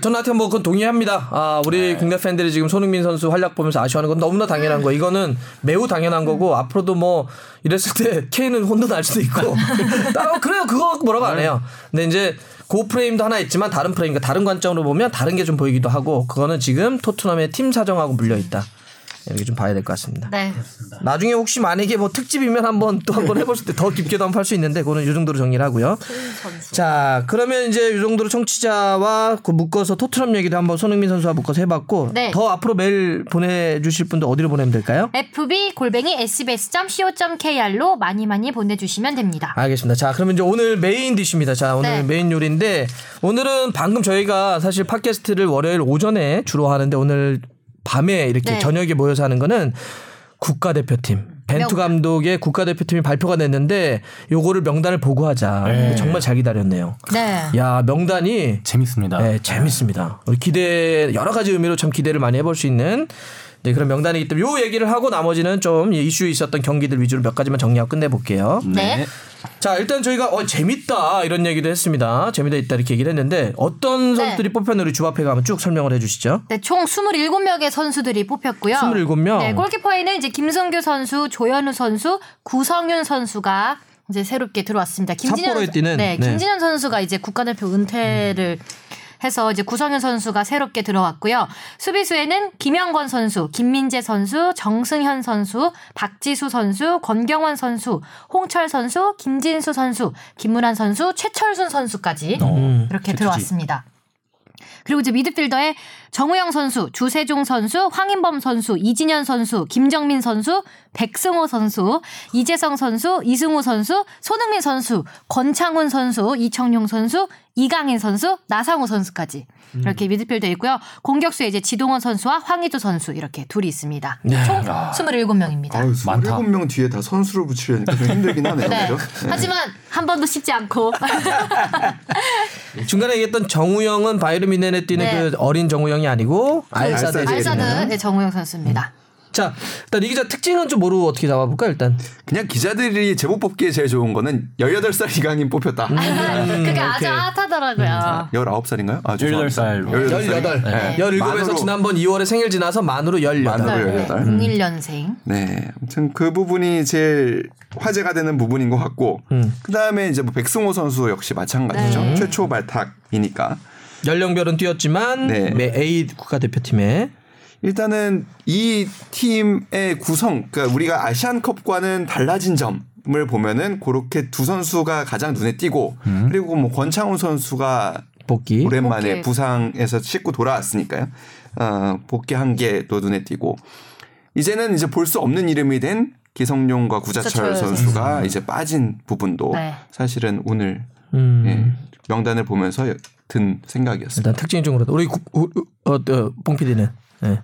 저는 하여튼 뭐 그건 동의합니다. 아, 우리 네. 국내 팬들이 지금 손흥민 선수 활약 보면서 아쉬워하는 건 너무나 당연한 거. 이거는 매우 당연한 거고 앞으로도 뭐 이랬을 때 *laughs* 케인은 혼돈 날 수도 있고. *laughs* 따로 그래요. 그거 뭐라고 안 해요. 근데 이제 그 프레임도 하나 있지만 다른 프레임, 그러니까 다른 관점으로 보면 다른 게 좀 보이기도 하고 그거는 지금 토트넘의 팀 사정하고 물려 있다. 이렇게 좀 봐야 될 것 같습니다. 네. 나중에 혹시 만약에 뭐 특집이면 한번 또 한번 해보실 때 더 깊게도 한번 할수 있는데 그거는 이 정도로 정리를 하고요. 자 그러면 이제 이 정도로 청취자와 그 묶어서 토트넘 얘기도 한번 손흥민 선수와 묶어서 해봤고 네. 더 앞으로 메일 보내주실 분들 어디로 보내면 될까요? fb 골뱅이 sbs.co.kr로 많이 많이 보내주시면 됩니다. 알겠습니다. 자, 그러면 이제 오늘 main dish입니다. 자, 오늘 네. 메인 요리인데 오늘은 방금 저희가 사실 팟캐스트를 월요일 오전에 주로 하는데 오늘 밤에 이렇게 네. 저녁에 모여서 하는 거는 국가대표팀. 벤투 명- 감독의 국가대표팀이 발표가 됐는데 요거를 명단을 보고하자. 정말 잘 기다렸네요. 네. 야, 명단이 재밌습니다. 네, 재밌습니다. 우리 기대 여러 가지 의미로 참 기대를 많이 해볼 수 있는 네, 그런 명단이기 때문에 요 얘기를 하고 나머지는 좀 이슈 있었던 경기들 위주로 몇 가지만 정리하고 끝내볼게요. 네. 자 일단 저희가 어 재밌다 이런 얘기도 했습니다. 재미가 있다 이렇게 얘기를 했는데 어떤 선수들이 뽑혔는지 우리 주바페가 한번 쭉 설명을 해주시죠. 네, 총 27명의 선수들이 뽑혔고요. 27명? 네, 골키퍼에는 이제 김성규 선수, 조현우 선수, 구성윤 선수가 이제 새롭게 들어왔습니다. 삿포로에 뛰는? 네, 네. 김진현 선수가 이제 국가대표 은퇴를 해서 이제 구성윤 선수가 새롭게 들어왔고요. 수비수에는 김영권 선수, 김민재 선수, 정승현 선수, 박지수 선수, 권경원 선수, 홍철 선수, 김진수 선수, 김문환 선수, 최철순 선수까지 음, 이렇게 들어왔습니다. 그리고 이제 미드필더에 정우영 선수, 주세종 선수, 황인범 선수, 이진현 선수, 김정민 선수, 백승호 선수, 이재성 선수, 이승우 선수, 손흥민 선수, 권창훈 선수, 이청용 선수, 이강인 선수, 나상우 선수까지 이렇게 미드필더 있고요. 공격수에 이제 지동원 선수와 황희조 선수 이렇게 둘이 있습니다. 네. 총 27명입니다. 아유, 많다. 27명 뒤에 다 선수를 붙이려니까 좀 힘들긴 하네요. 네. 그죠? 네. 하지만 한 번도 쉽지 않고 *laughs* 중간에 얘기했던 정우영은 바이에른 미넨에 뛰는 네. 그 어린 정우영이 아니고 알사드 알사드. 네, 정우영 선수입니다. 자 일단 이 기자 특징은 좀 뭐로 어떻게 잡아볼까 일단 그냥 기자들이 제목 뽑기에 제일 좋은 거는 18살 이강인 뽑혔다. *laughs* 그게 아주 오케이. 핫하더라고요. 19살인가요? 아, 18살. 18 네. 17에서 만으로. 지난번 2월에 생일 지나서 만으로 18 만으로. 네, 18. 01년생. 네. 아무튼 그 부분이 제일 화제가 되는 부분인 것 같고, 음. 그 다음에 이제 뭐 백승호 선수 역시 마찬가지죠. 네. 최초 발탁이니까. 연령별은 뛰었지만 네. 매 A 국가대표팀에 일단은 이 팀의 구성, 그러니까 우리가 아시안컵과는 달라진 점 을 보면은 그렇게 두 선수가 가장 눈에 띄고, 그리고 뭐 권창훈 선수가 복귀 오랜만에 복귀. 부상에서 씻고 돌아왔으니까요. 어, 복귀한 게 또 눈에 띄고 이제는 이제 볼 수 없는 이름이 된 기성용과 구자철 구자철 선수가 이제 빠진 부분도 네. 사실은 오늘 음. 예, 명단을 보면서 든 생각이었습니다. 일단 특징이 좀 그렇다. 우리 어, 어, 봉 PD는 네.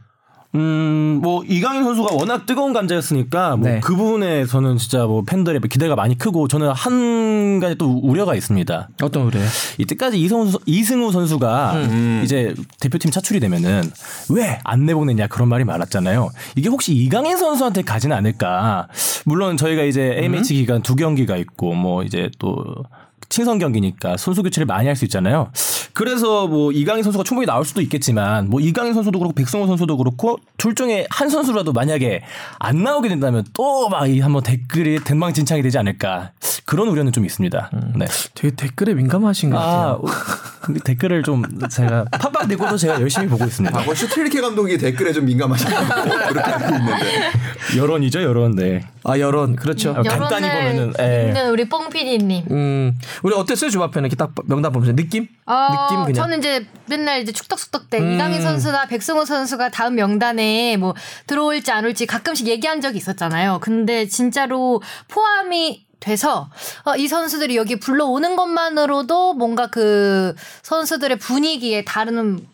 음, 뭐 이강인 선수가 워낙 뜨거운 감자였으니까 뭐 네. 그 부분에서는 진짜 뭐 팬들의 기대가 많이 크고 저는 한 가지 또 우려가 있습니다. 어떤 의뢰? 이때까지 이승우, 이승우 선수가 음. 이제 대표팀 차출이 되면은 왜 안 내보내냐 그런 말이 많았잖아요. 이게 혹시 이강인 선수한테 가지는 않을까? 물론 저희가 이제 음. AMH 기간 두 경기가 있고 뭐 이제 또 친선 경기니까 선수 교체를 많이 할 수 있잖아요. 그래서 뭐 이강인 선수가 충분히 나올 수도 있겠지만 뭐 이강인 선수도 그렇고 백성호 선수도 그렇고 둘 중에 한 선수라도 만약에 안 나오게 된다면 또막이 한번 댓글이 대망진창이 되지 않을까 그런 우려는 좀 있습니다. 네. 되게 댓글에 민감하신 것 아, 같아요. 근데 댓글을 좀 제가 팟빵 내고도 제가 열심히 보고 있습니다. 과거 슈틸리케 감독이 댓글에 좀 민감하셨다고 *laughs* 그렇게 알고 있는데 여론이죠, 여론. 네. 아 여론 그렇죠. 어, 간단히 보면은, 예. 있는 우리 뽕피디님. 음 우리 어땠어요 주바페는 이렇게 딱 명단 보면서 느낌? 어, 느낌 그냥. 저는 이제 맨날 이제 축덕숙덕 때 음. 이강인 선수나 백승호 선수가 다음 명단에 뭐 들어올지 안 올지 가끔씩 얘기한 적이 있었잖아요. 근데 진짜로 포함이 돼서 어, 이 선수들이 여기 불러오는 것만으로도 뭔가 그 선수들의 분위기에 다른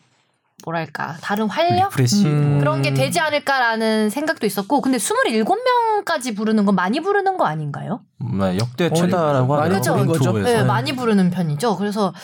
뭐랄까 다른 활력 프레시. 음. 그런 게 되지 않을까라는 생각도 있었고 근데 27명까지 부르는 건 많이 부르는 거 아닌가요? 네, 역대 최다라고 하네요. 부른 거죠. 네, 많이 부르는 편이죠. 그래서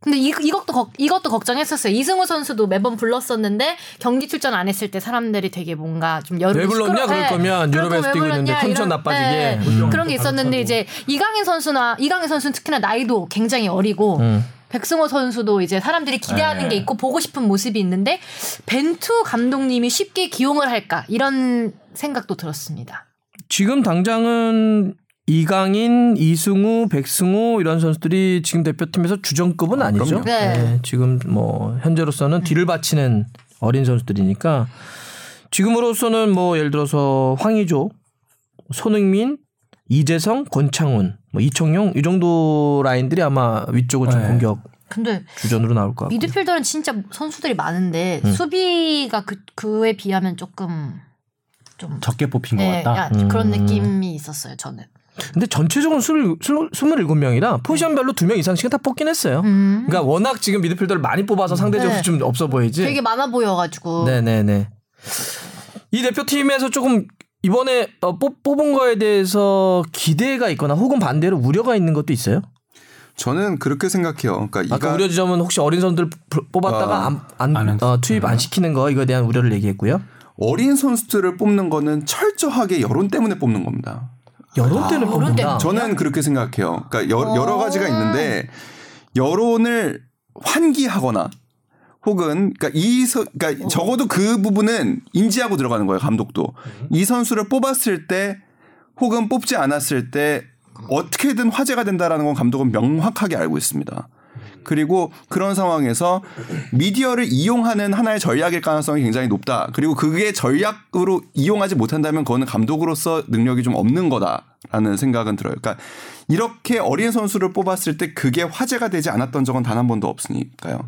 근데 이, 이것도 걱, 이것도 걱정했었어요. 이승우 선수도 매번 불렀었는데 경기 출전 안 했을 때 사람들이 되게 뭔가 좀 여름 왜 불렀냐? 그럴 거면 유럽에서 뛰고 있는데 컨디션 나빠지게. 음. 그런 게 있었는데 이제 이강인 선수나 이강인 선수는 특히나 나이도 굉장히 어리고 음. 백승호 선수도 이제 사람들이 기대하는 네. 게 있고 보고 싶은 모습이 있는데 벤투 감독님이 쉽게 기용을 할까 이런 생각도 들었습니다. 지금 당장은 이강인, 이승우, 백승호 이런 선수들이 지금 대표팀에서 주전급은 아, 니죠 그럼요. 네. 지금 뭐 현재로서는 뒤를 바치는 어린 선수들이니까 지금으로서는 뭐 예를 들어서 황의조, 손흥민, 이재성, 권창훈, 뭐 이청용 이 정도 라인들이 아마 위쪽은 좀 네. 공격 근데 주전으로 나올 것 같고. 미드필더는 진짜 선수들이 많은데 음. 수비가 그 그에 비하면 조금 좀 적게 뽑힌 것 네, 같다. 야, 그런 음. 느낌이 있었어요 저는. 근데 전체적으로 27 명이라 포지션별로 두 명 이상씩은 다 뽑긴 했어요. 음. 그러니까 워낙 지금 미드필더를 많이 뽑아서 상대적으로 네. 좀 없어 보이지. 되게 많아 보여가지고. 네네네. 이 대표팀에서 조금 이번에 어, 뽑, 뽑은 거에 대해서 기대가 있거나 혹은 반대로 우려가 있는 것도 있어요? 저는 그렇게 생각해요. 그러니까 아까 이가 우려 지점은 혹시 어린 선수들 뽑았다가 어, 안, 안, 안 했- 어, 투입 안 시키는 거 이거에 대한 우려를 얘기했고요. 어린 선수들을 뽑는 거는 철저하게 여론 때문에 뽑는 겁니다. 여론 때문에 여론 뽑는다. 때문에. 저는 그렇게 생각해요. 그러니까 여, 여러 어. 가지가 있는데 여론을 환기하거나 혹은 그러니까 이 서, 그러니까 적어도 그 부분은 인지하고 들어가는 거예요. 감독도 이 선수를 뽑았을 때 혹은 뽑지 않았을 때 어떻게든 화제가 된다라는 건 감독은 명확하게 알고 있습니다. 그리고 그런 상황에서 미디어를 이용하는 하나의 전략일 가능성이 굉장히 높다. 그리고 그게 전략으로 이용하지 못한다면 그거는 감독으로서 능력이 좀 없는 거다라는 생각은 들어요. 그러니까 이렇게 어린 선수를 뽑았을 때 그게 화제가 되지 않았던 적은 단 한 번도 없으니까요.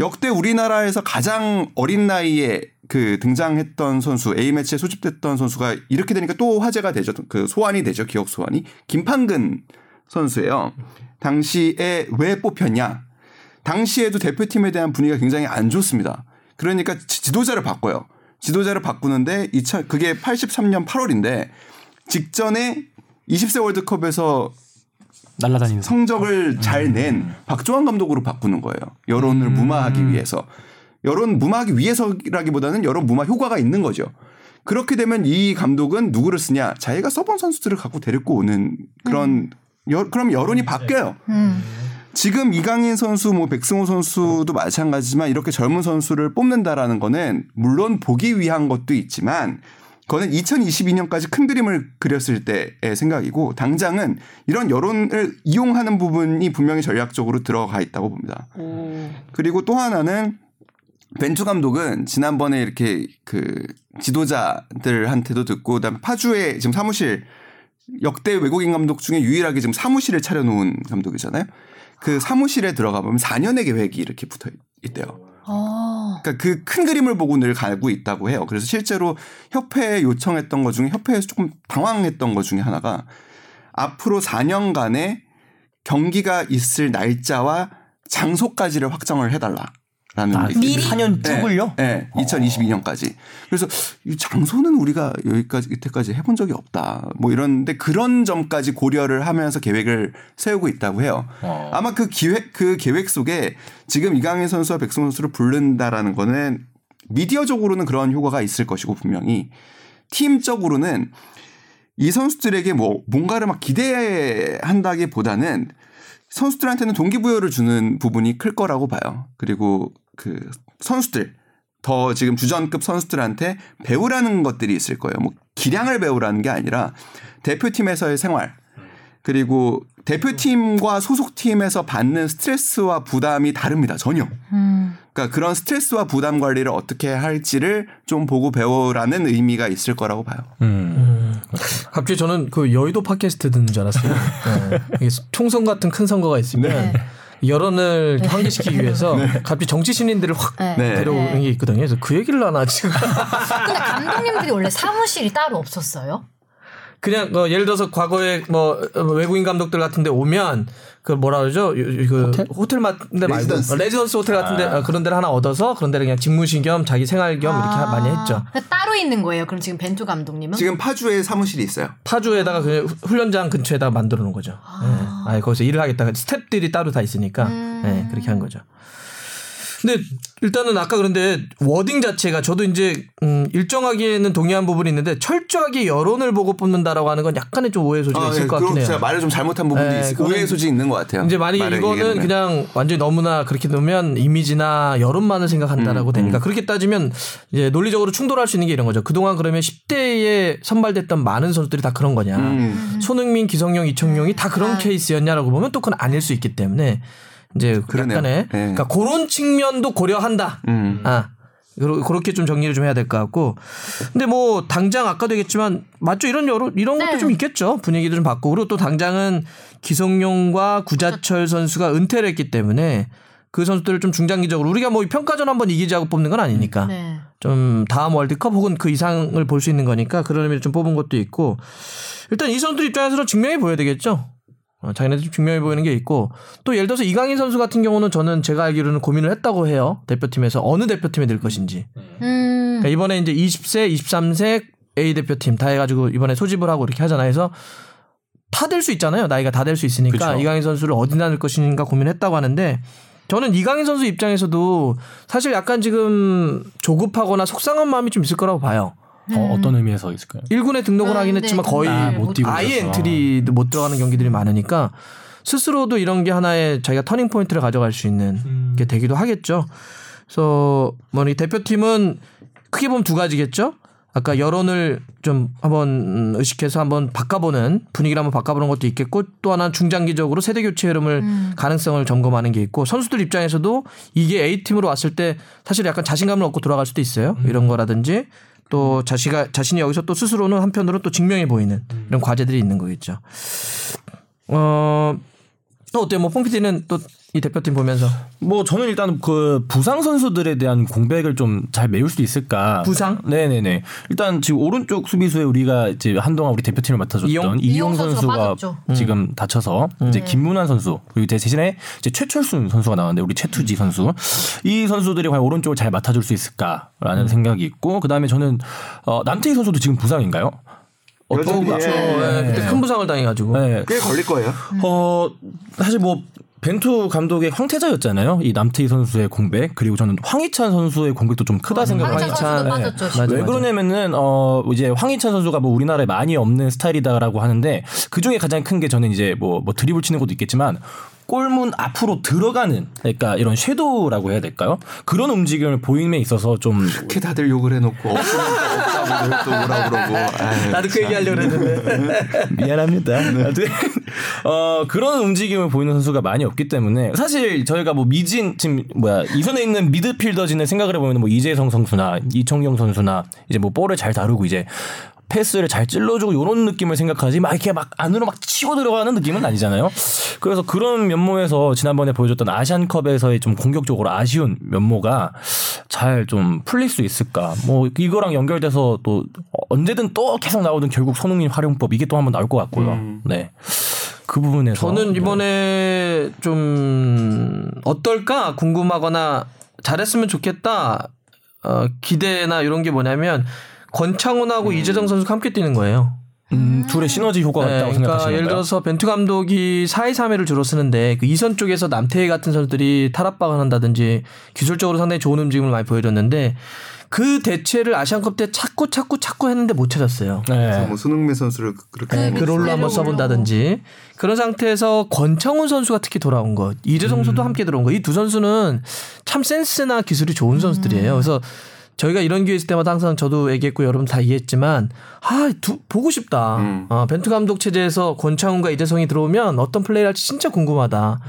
역대 우리나라에서 가장 어린 나이에 그 등장했던 선수 A 매치에 소집됐던 선수가 이렇게 되니까 또 화제가 되죠. 그 소환이 되죠. 기억 소환이 김판근 선수예요. 당시에 왜 뽑혔냐? 당시에도 대표팀에 대한 분위기가 굉장히 안 좋습니다. 그러니까 지- 지도자를 바꿔요. 지도자를 바꾸는데 2000 그게 83년 8월인데 직전에 20세 월드컵에서 날라다니는 성적을 잘낸 박종환 감독으로 바꾸는 거예요. 여론을 무마하기 위해서. 여론 무마하기 위해서라기보다는 여론 무마 효과가 있는 거죠. 그렇게 되면 이 감독은 누구를 쓰냐? 자기가 써본 선수들을 갖고 데리고 오는 그런 여, 그럼 여론이 바뀌어요. 음. 지금 이강인 선수, 뭐 백승호 선수도 마찬가지지만 이렇게 젊은 선수를 뽑는다라는 거는 물론 보기 위한 것도 있지만 그거는 2022년까지 큰 그림을 그렸을 때의 생각이고 당장은 이런 여론을 이용하는 부분이 분명히 전략적으로 들어가 있다고 봅니다. 그리고 또 하나는 벤투 감독은 지난번에 이렇게 그 지도자들한테도 듣고 그다음에 파주에 지금 사무실 역대 외국인 감독 중에 유일하게 지금 사무실을 차려놓은 감독이잖아요. 그 사무실에 들어가 보면 4년의 계획이 이렇게 붙어 있대요. 어. 그러니까 그 큰 그림을 보고 늘 가고 있다고 해요. 그래서 실제로 협회에 요청했던 것 중에 협회에서 조금 당황했던 것 중에 하나가 앞으로 4년간의 경기가 있을 날짜와 장소까지를 확정을 해달라 라는 아. 미리? 4년 쭉을요? 네, 2022년까지. 그래서 이 장소는 우리가 여기까지 이때까지 해본 적이 없다. 뭐 이런데 그런 점까지 고려를 하면서 계획을 세우고 있다고 해요. 어. 아마 그 기획 그 계획 속에 지금 이강인 선수와 백승호 선수를 부른다라는 거는 미디어적으로는 그런 효과가 있을 것이고 분명히 팀적으로는 이 선수들에게 뭐 뭔가를 막 기대한다기보다는 선수들한테는 동기부여를 주는 부분이 클 거라고 봐요. 그리고 그 선수들 더 지금 주전급 선수들한테 배우라는 것들이 있을 거예요. 뭐 기량을 배우라는 게 아니라 대표팀에서의 생활 그리고 대표팀과 소속팀에서 받는 스트레스와 부담이 다릅니다. 전혀. 음. 그러니까 그런 스트레스와 부담 관리를 어떻게 할지를 좀 보고 배우라는 의미가 있을 거라고 봐요. 음. 갑자기 저는 그 여의도 팟캐스트 듣는 줄 알았어요. *laughs* 네. 총선 같은 큰 선거가 있으면 네. 여론을 환기시키기 위해서 *laughs* 갑자기 정치 신인들을 확 네. 네. 데려오는 네. 게 있거든요. 그래서 그 얘기를 하나 지금. *laughs* 근데 감독님들이 원래 사무실이 따로 없었어요? 그냥 어, 예를 들어서 과거에 뭐 어, 외국인 감독들 같은데 오면 그 뭐라 그러죠? 그 호텔? 호텔 같은데 말고 레지던스. 어, 레지던스 호텔 같은데 어, 그런 데를 하나 얻어서 그런 데를 그냥 직무실 겸 자기 생활 겸 이렇게 하- 많이 했죠. 아, 따로 있는 거예요. 그럼 지금 벤투 감독님은? 지금 파주에 사무실이 있어요. 파주에다가 그 훈련장 근처에다가 만들어 놓은 거죠. 아. 예. 아, 거기서 일을 하겠다. 스탭들이 따로 다 있으니까 음. 예, 그렇게 한 거죠. 근데 일단은 아까 그런데 워딩 자체가 저도 이제 음, 일정하게는 동의한 부분이 있는데 철저하게 여론을 보고 뽑는다라고 하는 건 약간의 좀 오해 소지가 아, 있을 예, 것 같긴 해요. 제가 말을 좀 잘못한 부분도 네, 있어요. 오해 소지 있는 것 같아요. 이제 만약에 이거는 그냥 완전히 너무나 그렇게 놓으면 이미지나 여론만을 생각한다라고 음, 되니까 그렇게 따지면 이제 논리적으로 충돌할 수 있는 게 이런 거죠. 그동안 그러면 10대에 선발됐던 많은 선수들이 다 그런 거냐. 음. 손흥민, 기성용, 이청용이 다 그런 아. 케이스였냐라고 보면 또 그건 아닐 수 있기 때문에 이제 그러네요. 약간의 네. 그러니까 그런 측면도 고려한다. 음. 아. 그렇게 좀 정리를 좀 해야 될 것 같고. 근데 뭐 당장 아까도 얘기했지만 맞죠 이런 여러 이런 것도 네. 좀 있겠죠. 분위기도 좀 바꾸고 그리고 또 당장은 기성용과 구자철 선수가 은퇴를 했기 때문에 그 선수들을 좀 중장기적으로 우리가 뭐 평가전 한번 이기자고 뽑는 건 아니니까 네. 좀 다음 월드컵 혹은 그 이상을 볼 수 있는 거니까 그런 의미로 좀 뽑은 것도 있고 일단 이 선수들 입장에서는 증명해 보여야 되겠죠. 어, 자기네들 좀 증명해 보이는 게 있고 또 예를 들어서 이강인 선수 같은 경우는 저는 제가 알기로는 고민을 했다고 해요 대표팀에서 어느 대표팀에 들 것인지 음. 그러니까 이번에 이제 20세, 23세 A 대표팀 다 해가지고 이번에 소집을 하고 이렇게 하잖아요. 그래서 다 될 수 있잖아요. 나이가 다 될 수 있으니까 그쵸. 이강인 선수를 어디다 넣을 것인가 고민했다고 하는데 저는 이강인 선수 입장에서도 사실 약간 지금 조급하거나 속상한 마음이 좀 있을 거라고 봐요. 어, 어떤 의미에서 있을까요? 1군에 등록을 네, 하긴 네, 했지만 거의 아, 못 뛰고 아예. 엔트리도 못 들어가는 경기들이 많으니까 스스로도 이런 게 하나의 자기가 터닝 포인트를 가져갈 수 있는 음. 게 되기도 하겠죠. 그래서 뭐 이 대표팀은 크게 보면 두 가지겠죠. 아까 여론을 좀 한번 음, 의식해서 한번 바꿔보는 분위기를 한번 바꿔보는 것도 있겠고 또 하나 는 중장기적으로 세대 교체 흐름을 가능성을 점검하는 게 있고 선수들 입장에서도 이게 A 팀으로 왔을 때 사실 약간 자신감을 얻고 돌아갈 수도 있어요. 이런 거라든지 또 자시가 자신이 여기서 또 스스로는 한편으로 또 증명해 보이는 이런 과제들이 있는 거겠죠. 어, 또 어때요? 뭐 뽕피디는 또 이 대표팀 보면서 뭐 저는 일단 그 부상 선수들에 대한 공백을 좀 잘 메울 수 있을까? 부상? 네네네. 일단 지금 오른쪽 수비수에 우리가 이제 한동안 우리 대표팀을 맡아줬던 이용? 이용, 선수가 선수가 빠졌죠. 지금 다쳐서 이제 김문환 선수 그리고 대신에 이제 최철순 선수가 나왔는데 우리 최투지 선수 이 선수들이 과연 오른쪽을 잘 맡아줄 수 있을까라는 생각이 있고 그 다음에 저는 어, 남태희 선수도 지금 부상인가요? 여전히, 어떤- 예. 네, 그때 큰 부상을 당해가지고 네. 꽤 걸릴 거예요. 어 사실 뭐 벤투 감독의 황태자였잖아요. 이 남태희 선수의 공백 그리고 저는 황희찬 선수의 공백도 좀 크다 생각을 황희찬 합니다. 선수도 네. 빠졌죠. 맞아, 왜 맞아. 그러냐면은 어 이제 황희찬 선수가 뭐 우리나라에 많이 없는 스타일이다라고 하는데 그 중에 가장 큰 게 저는 이제 뭐, 뭐 드리블 치는 것도 있겠지만 골문 앞으로 들어가는 그러니까 이런 섀도우라고 해야 될까요? 그런 움직임을 보임에 있어서 좀 이렇게 다들 욕을 해놓고 없으면 또 뭐라 그러고. 아유, 나도 그 얘기 하려고 했는데 *laughs* 미안합니다. 아무튼 어 그런 움직임을 보이는 선수가 많이 없기 때문에 사실 저희가 뭐 미진 지금 뭐야 이선에 있는 미드필더진을 생각을 해보면 뭐 이재성 선수나 이청용 선수나 이제 뭐 볼을 잘 다루고 이제 패스를 잘 찔러주고 이런 느낌을 생각하지 막 이렇게 막 안으로 막 치고 들어가는 느낌은 아니잖아요. 그래서 그런 면모에서 지난번에 보여줬던 아시안컵에서의 좀 공격적으로 아쉬운 면모가 잘 좀 풀릴 수 있을까. 뭐 이거랑 연결돼서 또 언제든 또 계속 나오던 결국 손흥민 활용법 이게 또 한번 나올 것 같고요. 네. 그 부분에서 저는 이번에 좀 어떨까 궁금하거나 잘했으면 좋겠다 어, 기대나 이런 게 뭐냐면 권창훈하고 이재성 선수가 함께 뛰는 거예요. 음, 둘의 시너지 효과가 네, 있다고 그러니까 생각하시는 예를? 들어서 벤투 감독이 4-2-3-1을 주로 쓰는데 그 이선 쪽에서 남태희 같은 선수들이 탈압박을 한다든지 기술적으로 상당히 좋은 움직임을 많이 보여줬는데 그 대체를 아시안컵 때 찾고 찾고 찾고 했는데 못 찾았어요. 네. 뭐 수능민 선수를 그렇게 네, 그 롤로 한번. 써본다든지 그런 상태에서 권창훈 선수가 특히 돌아온 것, 이재성 선수도 함께 들어온 것, 이 두 선수는 참 센스나 기술이 좋은 선수들이에요. 그래서 저희가 이런 기회 있을 때마다 항상 저도 얘기했고 여러분 다 이해했지만 아 두, 보고 싶다. 음. 어, 벤투 감독 체제에서 권창훈과 이재성이 들어오면 어떤 플레이를 할지 진짜 궁금하다.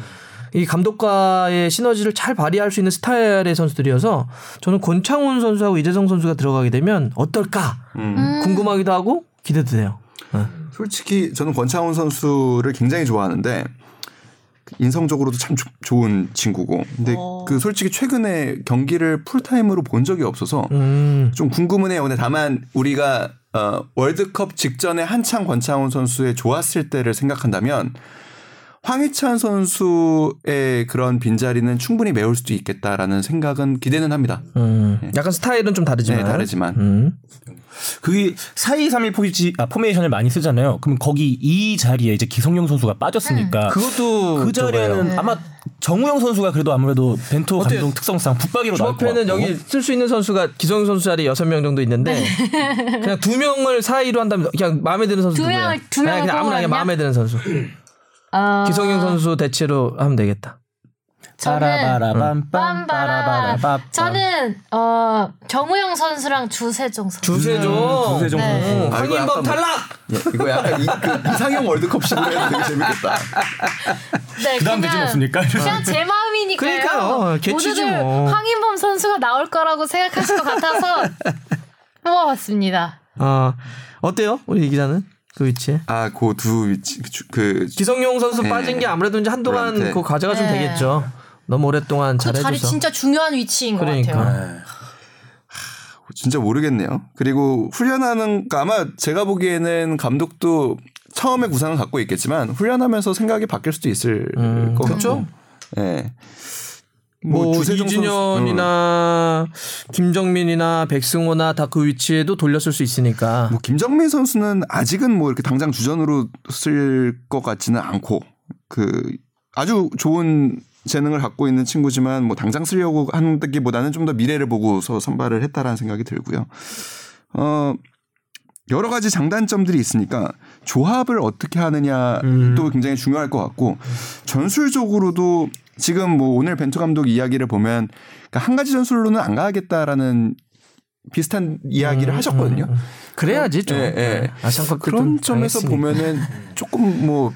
이 감독과의 시너지를 잘 발휘할 수 있는 스타일의 선수들이어서 저는 권창훈 선수하고 이재성 선수가 들어가게 되면 어떨까 음. 궁금하기도 하고 기대돼요. 네. 솔직히 저는 권창훈 선수를 굉장히 좋아하는데 인성적으로도 참 조- 좋은 친구고 근데 어. 그 솔직히 최근에 경기를 풀타임으로 본 적이 없어서 음. 좀 궁금은 해요. 근데 다만 우리가 어, 월드컵 직전에 한창 권창훈 선수의 좋았을 때를 생각한다면 황희찬 선수의 그런 빈자리는 충분히 메울 수도 있겠다라는 생각은 기대는 합니다. 음. 약간 스타일은 좀 다르지만. 네, 다르지만. 음. 그게 4-2-3-1 포지, 아, 포메이션을 많이 쓰잖아요. 그럼 거기 이 자리에 이제 기성용 선수가 빠졌으니까 그것도 그 자리에는 네. 아마 정우영 선수가 그래도 아무래도 벤투 어때요? 감독 특성상 붙박이로 나올 것 같고 여기 쓸 수 있는 선수가 기성용 선수 자리 여섯 명 정도 있는데 *laughs* 그냥 두 명을 사이로 한다면 그냥 마음에 드는 선수 두? 명을- 두 명을 그냥 아무나 그냥 마음에 드는 선수. 어, 기성용 선수 대체로 하면 되겠다. 저는 빰빠라바라. 빰빠라바라 저는 어 정우영 선수랑 주세종 선수. 주세종. 주세종 네. 선수. 아, 황인범 뭐- 탈락. 예, 이거 약간 이, 그 이상형 월드컵식으로 해도 되게 재밌겠다. *laughs* 네, 그다음 되진 그냥- 없습니까? 그냥 제 마음이니까요. 그러니까요. 개취지 모두들 뭐. 황인범 선수가 나올 거라고 생각하실 것 같아서 *laughs* 뽑아봤습니다. 어 어때요 우리 이 기자는 그 위치에? 아, 그 두 위치 그, 그 기성용 선수 네. 빠진 게 아무래도 이제 한동안. 그 과제가 좀 네. 되겠죠. 너무 오랫동안 그 자리 잘해줘서. 진짜 중요한 위치인 것 그러니까. 같아요. 진짜 모르겠네요. 그리고 훈련하는 그러니까 아마 제가 보기에는 감독도 처음에 구상을 갖고 있겠지만 훈련하면서 생각이 바뀔 수도 있을 음, 것 그렇죠. 예. 뭐, 주세종 선수- 이진현이나 김정민이나 백승호나 다 그 위치에도 돌렸을 수 있으니까. 뭐 김정민 선수는 아직은 뭐 이렇게 당장 주전으로 쓸 것 같지는 않고 그 아주 좋은 재능을 갖고 있는 친구지만 뭐 당장 쓰려고 한다기보다는 좀 더 미래를 보고서 선발을 했다라는 생각이 들고요. 어 여러 가지 장단점들이 있으니까 조합을 어떻게 하느냐도 음. 굉장히 중요할 것 같고 전술적으로도 지금 뭐 오늘 벤투 감독 이야기를 보면 그러니까 한 가지 전술로는 안 가겠다라는 비슷한 이야기를 음, 하셨거든요. 음, 음. 그래야지 좀. 예, 예. 네. 아시안컵 그런 점에서. 보면은 조금 뭐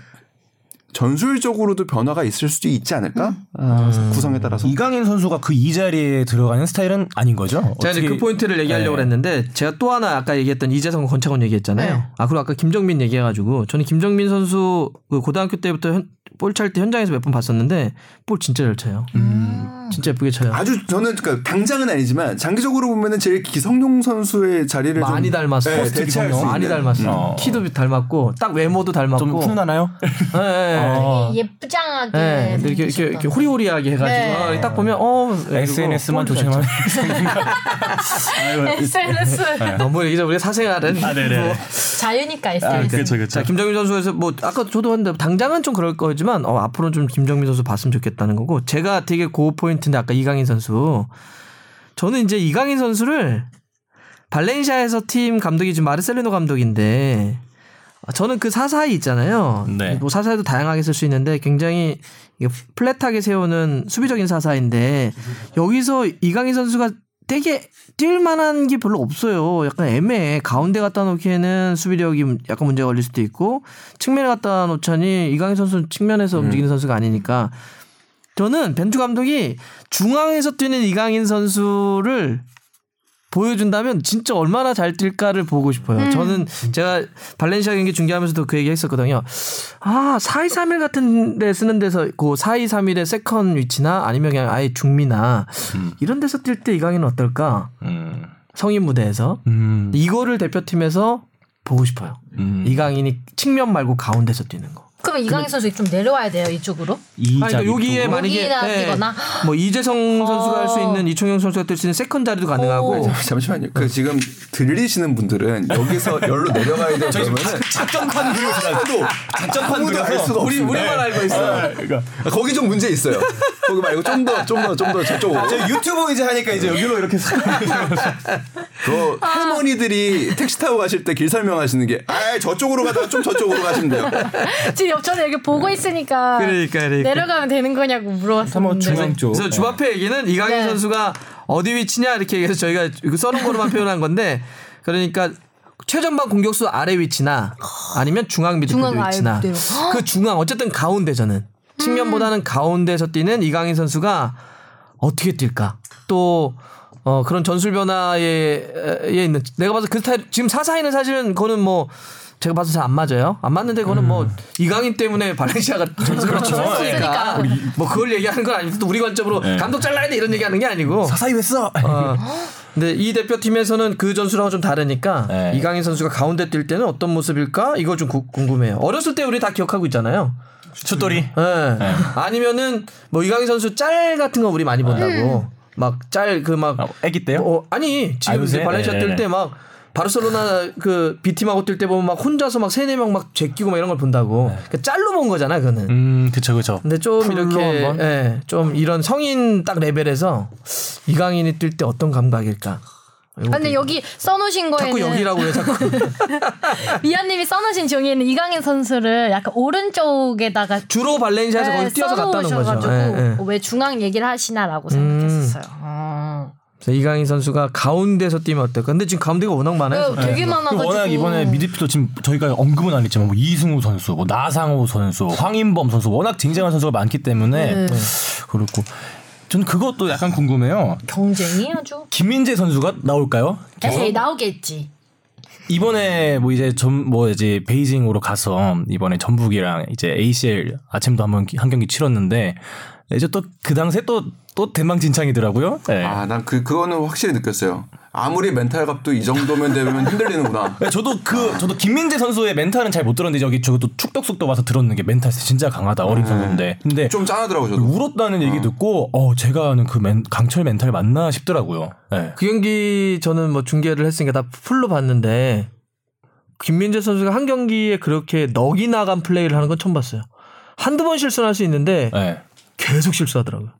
전술적으로도 변화가 있을 수도 있지 않을까 음. 구성에 따라서 이강인 선수가 그 이 자리에 들어가는 스타일은 아닌 거죠? 제가 이제 어떻게- 그 포인트를 얘기하려고 네. 했는데 제가 또 하나 아까 얘기했던 이재성 권창훈 얘기했잖아요. 네. 아 그리고 아까 김정민 얘기해가지고 저는 김정민 선수 그 고등학교 때부터 볼찰 때 현장에서 몇 번 봤었는데 볼 진짜 잘 쳐요. 진짜 예쁘게 쳐요. 아주 저는 그러니까 당장은 아니지만 장기적으로 보면은 제일 기성용 선수의 자리를 많이 좀 닮았어. 네, 대체할 수 많이 있는. 닮았어. 어. 키도 닮았고 딱 외모도 닮았고. 좀 훈훈하나요? 예, 예. 어. 예쁘장하게 네, 근데 이렇게, 이렇게, 이렇게 호리호리하게 해가지고 네. 어, 딱 보면 어 SNS만 조심하면 SNS 너무 얘기자 우리 사생활은 아, 네네. 뭐. 자유니까 SNS. 그렇죠, 자 김정민 선수에서 뭐 아까 저도 했는데 당장은 좀 그럴 거지만 어, 앞으로는 좀 김정민 선수 봤으면 좋겠다는 거고 제가 되게 고 포인 트인데 아까 이강인 선수 저는 이제 이강인 선수를 발렌시아에서 팀 감독이 지금 마르셀리노 감독인데 아, 저는 그 사사이 있잖아요. 네. 뭐 사사이도 다양하게 쓸 수 있는데 굉장히 플랫하게 세우는 수비적인 사사인데 여기서 이강인 선수가 되게 뛸 만한 게 별로 없어요. 약간 애매해. 가운데 갖다 놓기에는 수비력이 약간 문제가 걸릴 수도 있고 측면에 갖다 놓자니 이강인 선수는 측면에서 움직이는 선수가 아니니까 저는 벤투 감독이 중앙에서 뛰는 이강인 선수를 보여준다면 진짜 얼마나 잘 뛸까를 보고 싶어요. 저는 제가 발렌시아 경기 중계하면서도 그 얘기 했었거든요. 아, 4-2-3-1 같은 데 쓰는 데서 그 4-2-3-1의 second 위치나 아니면 그냥 아예 중미나 이런 데서 뛸 때 이강인은 어떨까? 음. 성인 무대에서. 음. 이거를 대표팀에서 보고 싶어요. 음. 이강인이 측면 말고 가운데서 뛰는 거. 그러면 이강인 선수 좀 내려와야 돼요 이쪽으로. 이 아니, 그러니까 여기에 쪽으로? 만약에 뛰거나? 뭐 이재성 선수가 할수 어. 있는 이청용 선수가 뛸 수 있는 second 자리도 가능하고 오. 잠시만요. 그 지금 들리시는 분들은 여기서 열로 내려가야 돼요. 그러면은 작전판 그려서 아무도 작전판 그려서 수가 우리. 우리만 알고 있어. 네, 그러니까 거기 좀 문제 있어요. 거기 말고 좀 더 좀 더 좀 더 저쪽으로. 저 유튜브 이제 하니까 이제 여기로 이렇게 그 할머니들이 택시 타고 가실 때 길 설명하시는 게, 아 저쪽으로 가다가 좀 저쪽으로 가시면 돼요. 지금 저는 여기 보고 있으니까 그러니까, 그러니까. 내려가면 되는 거냐고 물어봤었는데. 중앙 쪽. 그래서 주바페 얘기는 이강인 네. 선수가 어디 위치냐 이렇게 얘기해서 저희가 이거 써놓은 거로만 표현한 건데 그러니까 최전방 공격수 아래 위치나 아니면 중앙 미드필더 중앙 위치나. *gasps* 그 중앙 어쨌든 가운데 저는 측면보다는 가운데서 뛰는 이강인 선수가 어떻게 뛸까 또 어 그런 전술 변화에 에 있는 내가 봐서 그 스타일 지금 사사이는 사실은 그거는 뭐 제가 봐서 잘 안 맞아요. 안 맞는데 그거는 뭐 이강인 때문에 발렌시아가 전술 *laughs* 그렇죠. 그러니까. 뭐 그걸 얘기하는 건 아니고 또 우리 관점으로 감독 잘라야 돼 이런 얘기하는 게 아니고 사사이 왜 써? 어. 근데 이 대표팀에서는 그 전술하고 좀 다르니까 네. 이강인 선수가 가운데 뛸 때는 어떤 모습일까? 이거 좀 구- 궁금해요. 어렸을 때 우리 다 기억하고 있잖아요. 슛돌이. 예. 아니면은 뭐 이강인 선수 짤 같은 거 우리 많이 본다고. 막 짤 그막 아, 애기 때요? 어, 아니 지금? 이제 발렌시아 네, 뛸 네. 때막 바르셀로나 그 B팀하고 뛸 때 보면 막 혼자서 막 세네 명 막 제끼고 막 이런 걸 본다고. 그 짤로 본 거잖아, 그거는. 음, 그쵸, 그쵸. 근데 좀 이렇게? 예, 좀 이런 성인 딱 레벨에서 이강인이 뛸 때 어떤 감각일까? 이거 근데 여기 써놓으신 거에는 자꾸 여기라고 해 자꾸. *laughs* 미아님이 써놓으신 종이에는 이강인 선수를 약간 오른쪽에다가 주로 발렌시아에서 네, 거기 뛰어서 갔다 오는 거죠. 예. 어, 왜 중앙 얘기를 하시나라고 생각했었어요. 어. 그래서 이강인 선수가 가운데서 뛰면 어떨까? 근데 지금 가운데가 워낙 많아요. 네, 되게 많아가지고 그 워낙 이번에 미드필더 지금 저희가 언급은 안 했지만 뭐 이승우 선수, 뭐 나상호 선수, 황인범 선수 워낙 쟁쟁한 선수가 많기 때문에 네. 그렇고 저는 그것도 약간 궁금해요. 경쟁이 아주 김민재 선수가 나올까요? 에이 나오겠지. 이번에 뭐 이제 전 뭐 이제 베이징으로 가서 이번에 전북이랑 이제 ACL 아침도 한번 한 경기 치렀는데 이제 또 그 당시에 또 또 엉망진창이더라고요. 네. 아, 난 그 그거는 확실히 느꼈어요. 아무리 멘탈 갑도 이 정도면 되면 흔들리는구나. *laughs* 네, 저도 그 저도 김민재 선수의 멘탈은 잘 못 들었는데 저기 저도 축덕숙덕 와서 들었는 게 멘탈 진짜 강하다 어린 선수인데 근데 좀 짠하더라고 저도. 울었다는 얘기 듣고 어 제가 아는 그 멘, 강철 멘탈 맞나 싶더라고요. 네. 그 경기 저는 뭐 중계를 했으니까 다 풀로 봤는데 김민재 선수가 한 경기에 그렇게 넋이 나간 플레이를 하는 건 처음 봤어요. 한두 번 실수할 수 있는데 네. 계속 실수하더라고요.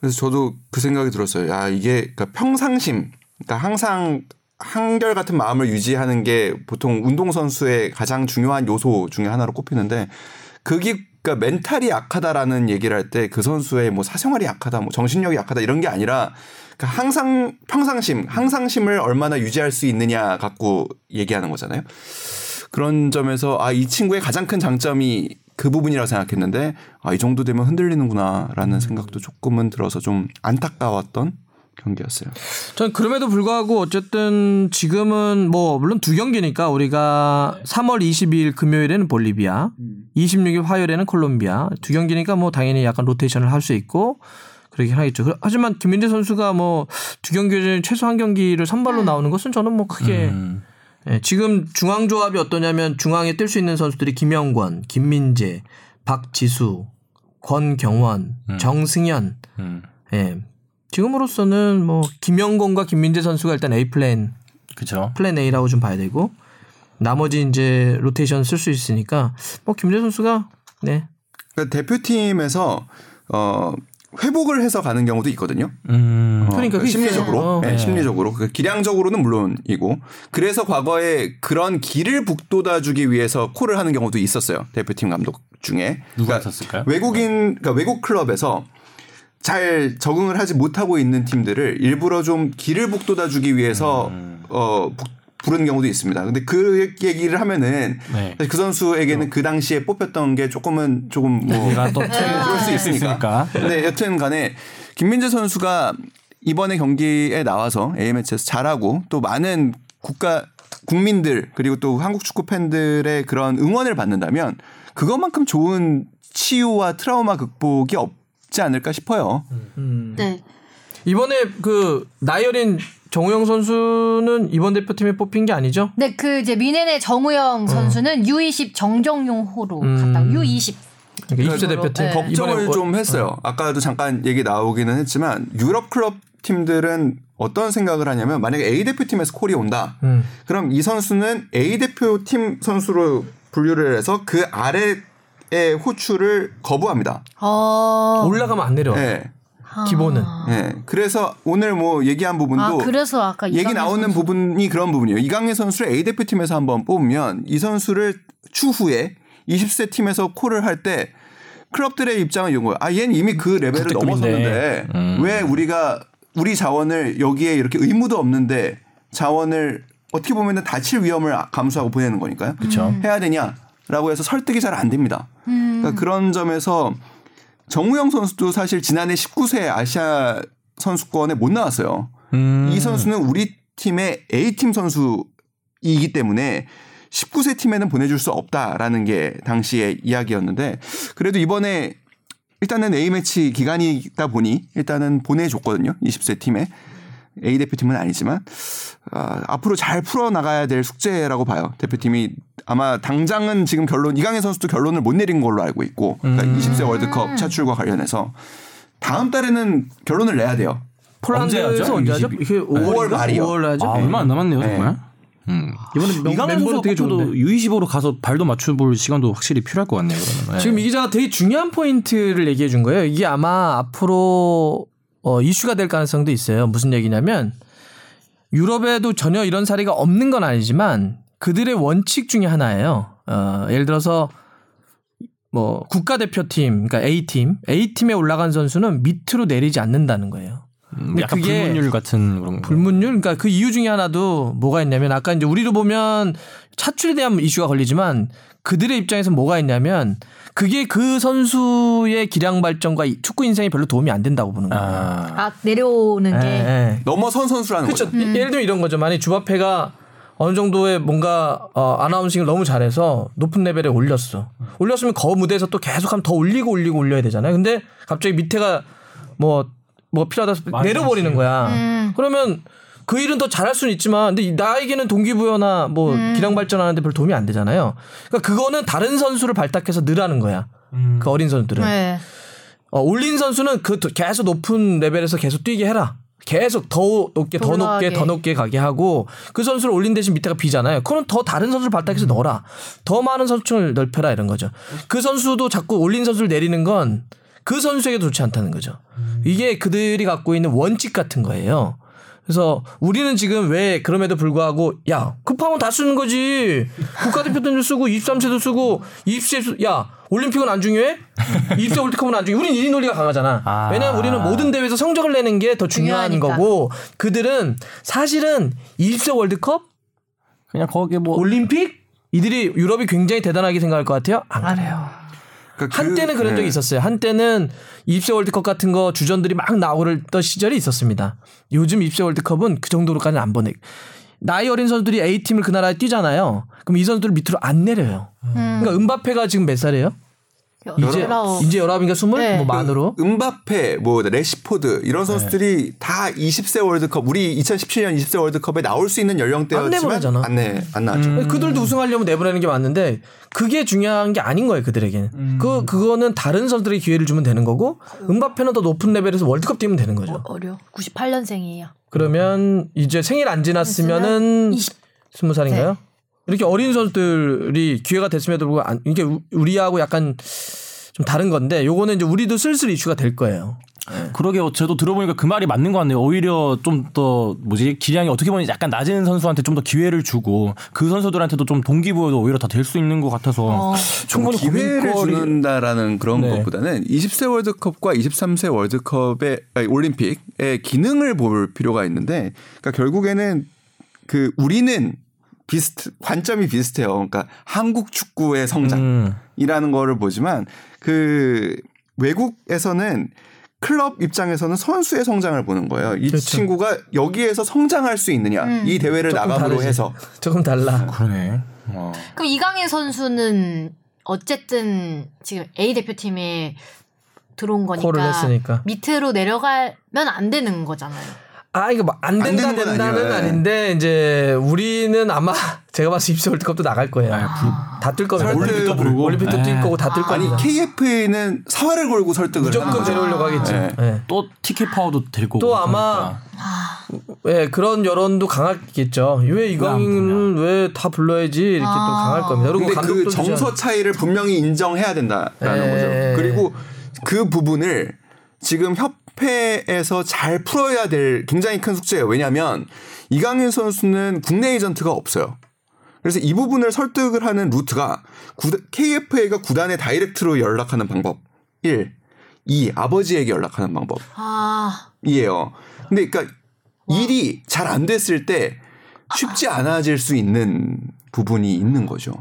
그래서 저도 그 생각이 들었어요. 야 이게 그러니까 평상심, 그러니까 항상 한결 같은 마음을 유지하는 게 보통 운동 선수의 가장 중요한 요소 중에 하나로 꼽히는데 그게 그러니까 멘탈이 약하다라는 얘기를 할 때 그 선수의 뭐 사생활이 약하다, 뭐 정신력이 약하다 이런 게 아니라 그러니까 항상 평상심, 항상심을 얼마나 유지할 수 있느냐 갖고 얘기하는 거잖아요. 그런 점에서 아 이 친구의 가장 큰 장점이 그 부분이라고 생각했는데 아 이 정도 되면 흔들리는구나라는 생각도 조금은 들어서 좀 안타까웠던 경기였어요. 전 그럼에도 불구하고 어쨌든 지금은 뭐 물론 두 경기니까 우리가 3월 22일 금요일에는 볼리비아, 26일 화요일에는 콜롬비아 두 경기니까 뭐 당연히 약간 로테이션을 할 수 있고 그러긴 하겠죠. 그- 하지만 김민재 선수가 뭐 두 경기 중에 최소 한 경기를 선발로 나오는 것은 저는 뭐 크게 음. 예, 지금 중앙 조합이 어떠냐면 중앙에 뛸 수 있는 선수들이 김영권, 김민재, 박지수, 권경원, 정승현. 음. 예. 지금으로서는 뭐 김영권과 김민재 선수가 일단 A plan 그죠. plan A라고 좀 봐야 되고 나머지 이제 로테이션 쓸 수 있으니까 뭐 김민재 선수가 네. 그러니까 대표팀에서 어 회복을 해서 가는 경우도 있거든요. 음. 어, 그러니까 심리적으로. 네, 네. 심리적으로 그 기량적으로는 물론이고 그래서 과거에 그런 길을 북돋아주기 위해서 콜을 하는 경우도 있었어요 대표팀 감독 중에 누가 그러니까 있었을까요? 외국인 그러니까 외국 클럽에서 잘 적응을 하지 못하고 있는 팀들을 일부러 좀 길을 북돋아주기 위해서 음. 어 북- 부르는 경우도 있습니다. 근데 그 얘기를 하면은 네. 사실 그 선수에게는 그 당시에 뽑혔던 게 조금은 조금 뭐 얘가 또 그럴 수 있으니까. 근데 여튼 간에 김민재 선수가 이번에 경기에 나와서 A매치에서 잘하고 또 많은 국가 국민들 그리고 또 한국 축구 팬들의 그런 응원을 받는다면 그것만큼 좋은 치유와 트라우마 극복이 없지 않을까 싶어요. 네. 이번에 그 나이어린 정우영 선수는 이번 대표팀에 뽑힌 게 아니죠? 네, 그 이제 미네네 정우영 선수는 U20 정정용호로 음. 갔다. U20. 그러니까 20세 그걸로, 대표팀 네. 걱정을 좀 했어요. 아까도 잠깐 얘기 나오기는 했지만 유럽 클럽 팀들은 어떤 생각을 하냐면 만약에 A 대표팀에서 콜이 온다. 음. 그럼 이 선수는 A 대표팀 선수로 분류를 해서 그 아래의 호출을 거부합니다. 어. 올라가면 안 내려. 예. 기본은. 예. 그래서 오늘 뭐 얘기한 부분도 아, 그래서 아까 얘기 나오는 선수. 부분이 그런 부분이에요. 이강인 선수를 A 대표팀에서 한번 뽑으면 이 선수를 추후에 20세 팀에서 콜을 할 때 클럽들의 입장은 이런 거예요. 아, 얘는 이미 그 레벨을 넘어섰는데. 음. 왜 우리가 우리 자원을 여기에 이렇게 의무도 없는데 자원을 어떻게 보면은 다칠 위험을 감수하고 보내는 거니까요. 그쵸. 해야 되냐라고 해서 설득이 잘 안 됩니다. 음. 그러니까 그런 점에서 정우영 선수도 사실 지난해 19세 아시아 선수권에 못 나왔어요. 음. 이 선수는 우리 팀의 A팀 선수이기 때문에 19세 팀에는 보내줄 수 없다라는 게 당시의 이야기였는데 그래도 이번에 일단은 A매치 기간이다 보니 일단은 보내줬거든요. 20세 팀에. A 대표팀은 아니지만 아, 앞으로 잘 풀어나가야 될 숙제라고 봐요. 대표팀이 아마 당장은 지금 결론 이강인 선수도 결론을 못 내린 걸로 알고 있고 그러니까 음. 20세 월드컵 차출과 관련해서 다음 달에는 결론을 내야 돼요. 폴란드에서 언제 하죠? 이게 5월 5월 말이요. 5월 하죠. 아, 얼마 안 남았네요, 네. 정말. 음. 이번에 명- 이강인 선수가 되게 도 좋은데. U25로 가서 발도 맞춰볼 시간도 확실히 필요할 것 같네요. 그러면. 네. 지금 이 기자가 되게 중요한 포인트를 얘기해 준 거예요. 이게 아마 앞으로 어, 이슈가 될 가능성도 있어요. 무슨 얘기냐면 유럽에도 전혀 이런 사례가 없는 건 아니지만 그들의 원칙 중에 하나예요. 어, 예를 들어서 뭐 국가대표팀, 그러니까 A팀, A팀에 올라간 선수는 밑으로 내리지 않는다는 거예요. 음, 약간 그게 불문율 같은 그런 거. 불문율 그러니까 그 이유 중에 하나도 뭐가 있냐면 아까 이제 우리로 보면 차출에 대한 이슈가 걸리지만 그들의 입장에서 뭐가 있냐면 그게 그 선수의 기량 발전과 이 축구 인생에 별로 도움이 안 된다고 보는 거예요. 아. 아 내려오는 게 예, 예. 넘어선 선수라는 그렇죠. 거죠. 예를 들면 이런 거죠. 만약 주바페가 어느 정도의 뭔가 어, 아나운싱을 너무 잘해서 높은 레벨에 올렸어. 올렸으면 거 무대에서 또 계속하면 더 올리고 올리고 올려야 되잖아요. 근데 갑자기 밑에가 뭐뭐 필요하다 해서 내려버리는 거야. 음. 그러면 그 일은 더 잘할 수는 있지만 근데 나에게는 동기부여나 뭐 기량 발전하는데 별 도움이 안 되잖아요. 그러니까 그거는 다른 선수를 발탁해서 늘하는 거야. 그 어린 선수들은. 네. 어, 올린 선수는 그 도- 계속 높은 레벨에서 계속 뛰게 해라. 계속 더 높게 더 올라가게. 높게 더 높게 가게 하고 그 선수를 올린 대신 밑에가 비잖아요. 그건 더 다른 선수를 발탁해서 넣어라. 더 많은 선수층을 넓혀라 이런 거죠. 그 선수도 자꾸 올린 선수를 내리는 건 그 선수에게도 좋지 않다는 거죠. 이게 그들이 갖고 있는 원칙 같은 거예요. 그래서 우리는 지금 왜 그럼에도 불구하고 야 급하면 다 쓰는 거지 국가대표팀도 쓰고 23세도 쓰고 20세 야 올림픽은 안 중요해? 20세 월드컵은 안 중요해? 우린 1위 논리가 강하잖아. 아. 왜냐면 우리는 모든 대회에서 성적을 내는 게 더 중요한 중요하니까. 거고 그들은 사실은 20세 월드컵 그냥 거기에 뭐 올림픽 이들이 유럽이 굉장히 대단하게 생각할 것 같아요? 안 그래요. 그러니까 그- 한때는 그런 적이 네. 있었어요. 한때는 20세 월드컵 같은 거 주전들이 막 나오던 시절이 있었습니다. 요즘 20세 월드컵은 그 정도로까지는 안 보내. 나이 어린 선수들이 A 팀을 그 나라에 뛰잖아요. 그럼 이 선수들을 밑으로 안 내려요. 그러니까 음바페가 지금 몇 살이에요? 이제 열아홉. 이제 열아홉인가 스물 네. 뭐 만으로. 음바페, 뭐 래시포드 이런 선수들이 다 20세 월드컵 우리 2017년 20세 월드컵에 나올 수 있는 안 연령대였지만 내보내잖아. 안내 안 나왔죠. 그들도 우승하려면 내보내는 게 맞는데 그게 중요한 게 아닌 거예요 그들에게는. 그 그거는 다른 선수들에게 기회를 주면 되는 거고 은바페는 더 높은 레벨에서 월드컵 뛰면 되는 거죠. 어 려. 98년생이에요. 그러면 이제 생일 안 지났으면은 20. 스무 살인가요? 이렇게 어린 선수들이 기회가 됐음에도 불구하고 안, 이게 우- 우리하고 약간 좀 다른 건데 요거는 이제 우리도 슬슬 이슈가 될 거예요. 그러게요. 저도 들어보니까 그 말이 맞는 것 같네요. 오히려 좀 더 뭐지 기량이 어떻게 보면 약간 낮은 선수한테 좀 더 기회를 주고 그 선수들한테도 좀 동기부여도 오히려 다 될 수 있는 것 같아서 어. 충분히 기회를 고민거리. 준다라는 그런 네. 것보다는 20세 월드컵과 23세 월드컵의 아니, 올림픽의 기능을 볼 필요가 있는데 그러니까 결국에는 그 우리는 비슷 관점이 비슷해요. 그러니까 한국 축구의 성장이라는 음. 거를 보지만 그 외국에서는 클럽 입장에서는 선수의 성장을 보는 거예요. 이 그렇죠. 친구가 여기에서 성장할 수 있느냐 이 대회를 나감으로 다르지. 해서 조금 달라. 그러네. 어. 그럼 이강인 선수는 어쨌든 지금 A 대표팀에 들어온 거니까. 밑으로 내려가면 안 되는 거잖아요. 아 이거 뭐안 된다 건 된다는 아니에요. 아닌데 이제 우리는 아마 *laughs* 제가 봤을 때 입시 월드컵도 나갈 거예요. 다뜰 겁니다. 설득 올림픽도 부르고. 올림픽도 뛸 네. 거고 다뜰 아니 겁니다. KFA는 사활을 걸고 설득을 무조건. 데려오려고 하겠지. 네. 예. 또 티켓 파워도 될 거고. 또 아마 그러니까. 예, 그런 여론도 강하겠죠. 왜 이강인을 왜다 불러야지 이렇게 또 강할 겁니다. 그리고 그 정서 차이를 분명히 인정해야 된다라는 예. 거죠. 그리고 그 부분을 지금 협회에서 잘 풀어야 될 굉장히 큰 숙제예요. 왜냐하면 이강인 선수는 국내 에이전트가 없어요. 그래서 이 부분을 설득을 하는 루트가 KFA가 구단에 다이렉트로 연락하는 방법 1. 2. 아버지에게 연락하는 방법 아, 이에요. 근데 그러니까 일이 잘 안 됐을 때 쉽지 않아질 수 있는 부분이 있는 거죠.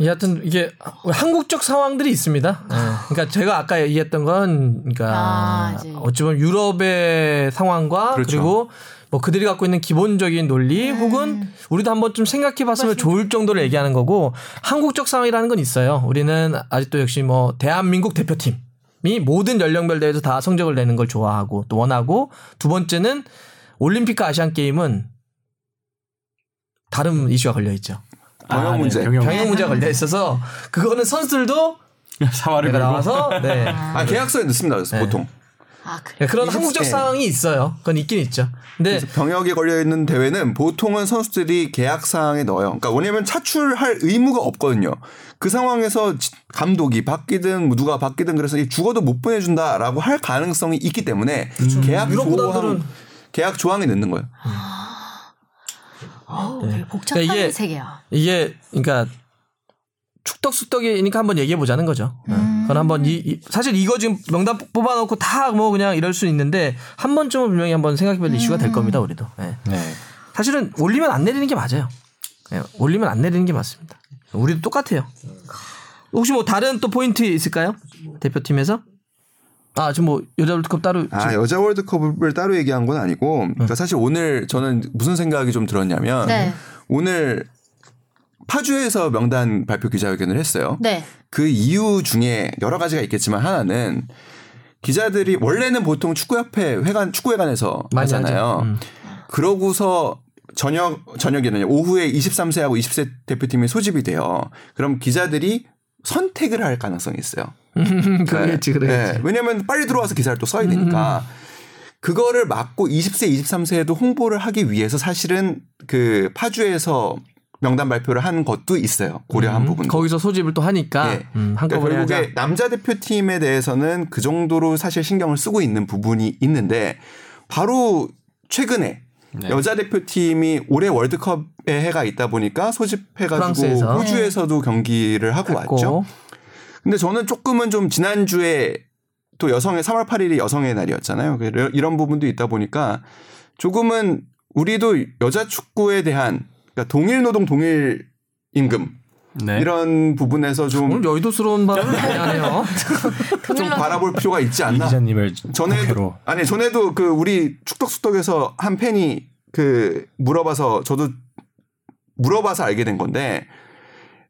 여하튼 이게 한국적 상황들이 있습니다. 예. 그러니까 제가 아까 얘기했던 건 그러니까 아. 어찌 보면 유럽의 상황과 그 그렇죠. 리고뭐 그들이 갖고 있는 기본적인 논리 음. 혹은 우리도 한번 좀 생각해 봤으면 좋을 정도로 얘기하는 거고 한국적 상황이라는 건 있어요. 우리는 아직도 역시 뭐 대한민국 대표팀 이 모든 연령별 대회에서 다 성적을 내는 걸 좋아하고 또 원하고 두 번째는 올림픽과 아시안 게임은 다른 이슈가 걸려 있죠. 병역 문제. 아, 네, 병역 병역 문제가 걸려 있어서 그거는 선수들도 *laughs* 사활을. 나와서 네. 아 계약서에 넣습니다. 그래서 보통 아 그래. 그런 20 한국적 네. 상황이 있어요. 그건 있긴 있죠. 근데 그래서 병역에 걸려 있는 대회는 보통은 선수들이 계약 사항에 넣어요. 그러니까 왜냐면 차출할 의무가 없거든요. 그 상황에서 지- 감독이 바뀌든 뭐 누가 바뀌든 그래서 이 죽어도 못 보내준다라고 할 가능성이 있기 때문에 계약 유럽 구단들은- 조항 계약 조항에 넣는 거예요. 어우, 되게 복잡한 그러니까 이게- 세계야. 이게 그러니까 축덕수덕이니까 한번 얘기해 보자는 거죠. 음. 그건 한번 이, 이- 사실 이거 지금 명단 뽑아놓고 다 뭐 그냥 이럴 수 있는데 한 번쯤은 분명히 한번 생각해볼 이슈가 될 겁니다. 우리도. 예. 네. 사실은 올리면 안 내리는 게 맞아요. 예, 올리면 안 내리는 게 맞습니다. 우리도 똑같아요. 혹시 뭐 다른 또 포인트 있을까요? 대표팀에서? 아 지금 뭐 여자 월드컵 따로 아 여자 월드컵을 따로 얘기한 건 아니고 그러니까 사실 오늘 저는 무슨 생각이 좀 들었냐면 네. 오늘 파주에서 명단 발표 기자회견을 했어요. 네. 그 이유 중에 여러 가지가 있겠지만 하나는 기자들이 원래는 보통 축구협회 회관 축구회관에서 하잖아요. 음. 그러고서 저녁 저녁에는 오후에 23세하고 20세 대표팀이 소집이 돼요. 그럼 기자들이 선택을 할 가능성이 있어요. 그러겠지 그러겠지. 네, 왜냐하면 빨리 들어와서 기사를 또 써야 되니까. 그거를 막고 20세, 23세에도 홍보를 하기 위해서 사실은 그 파주에서 명단 발표를 한 것도 있어요. 고려한 음, 부분도. 거기서 소집을 또 하니까 예. 음, 그러니까 한꺼번에 결국에 하자. 남자 대표팀에 대해서는 그 정도로 사실 신경을 쓰고 있는 부분이 있는데 바로 최근에 네. 여자 대표팀이 올해 월드컵에 해가 있다 보니까 소집해가지고 프랑스에서. 호주에서도 경기를 하고 했고. 왔죠. 근데 저는 조금은 좀 지난주에 또 여성의 3월 8일이 여성의 날이었잖아요. 이런 부분도 있다 보니까 조금은 우리도 여자 축구에 대한 그러니까 동일 노동 동일 임금 네. 이런 부분에서 좀 오늘 여의도스러운 발언을 많이 하네요. *laughs* 좀 바라볼 필요가 있지 이 않나. 기자님을 전에도 국회로. 아니 전에도 그 우리 축덕숙덕에서 한 팬이 그 물어봐서 저도 물어봐서 알게 된 건데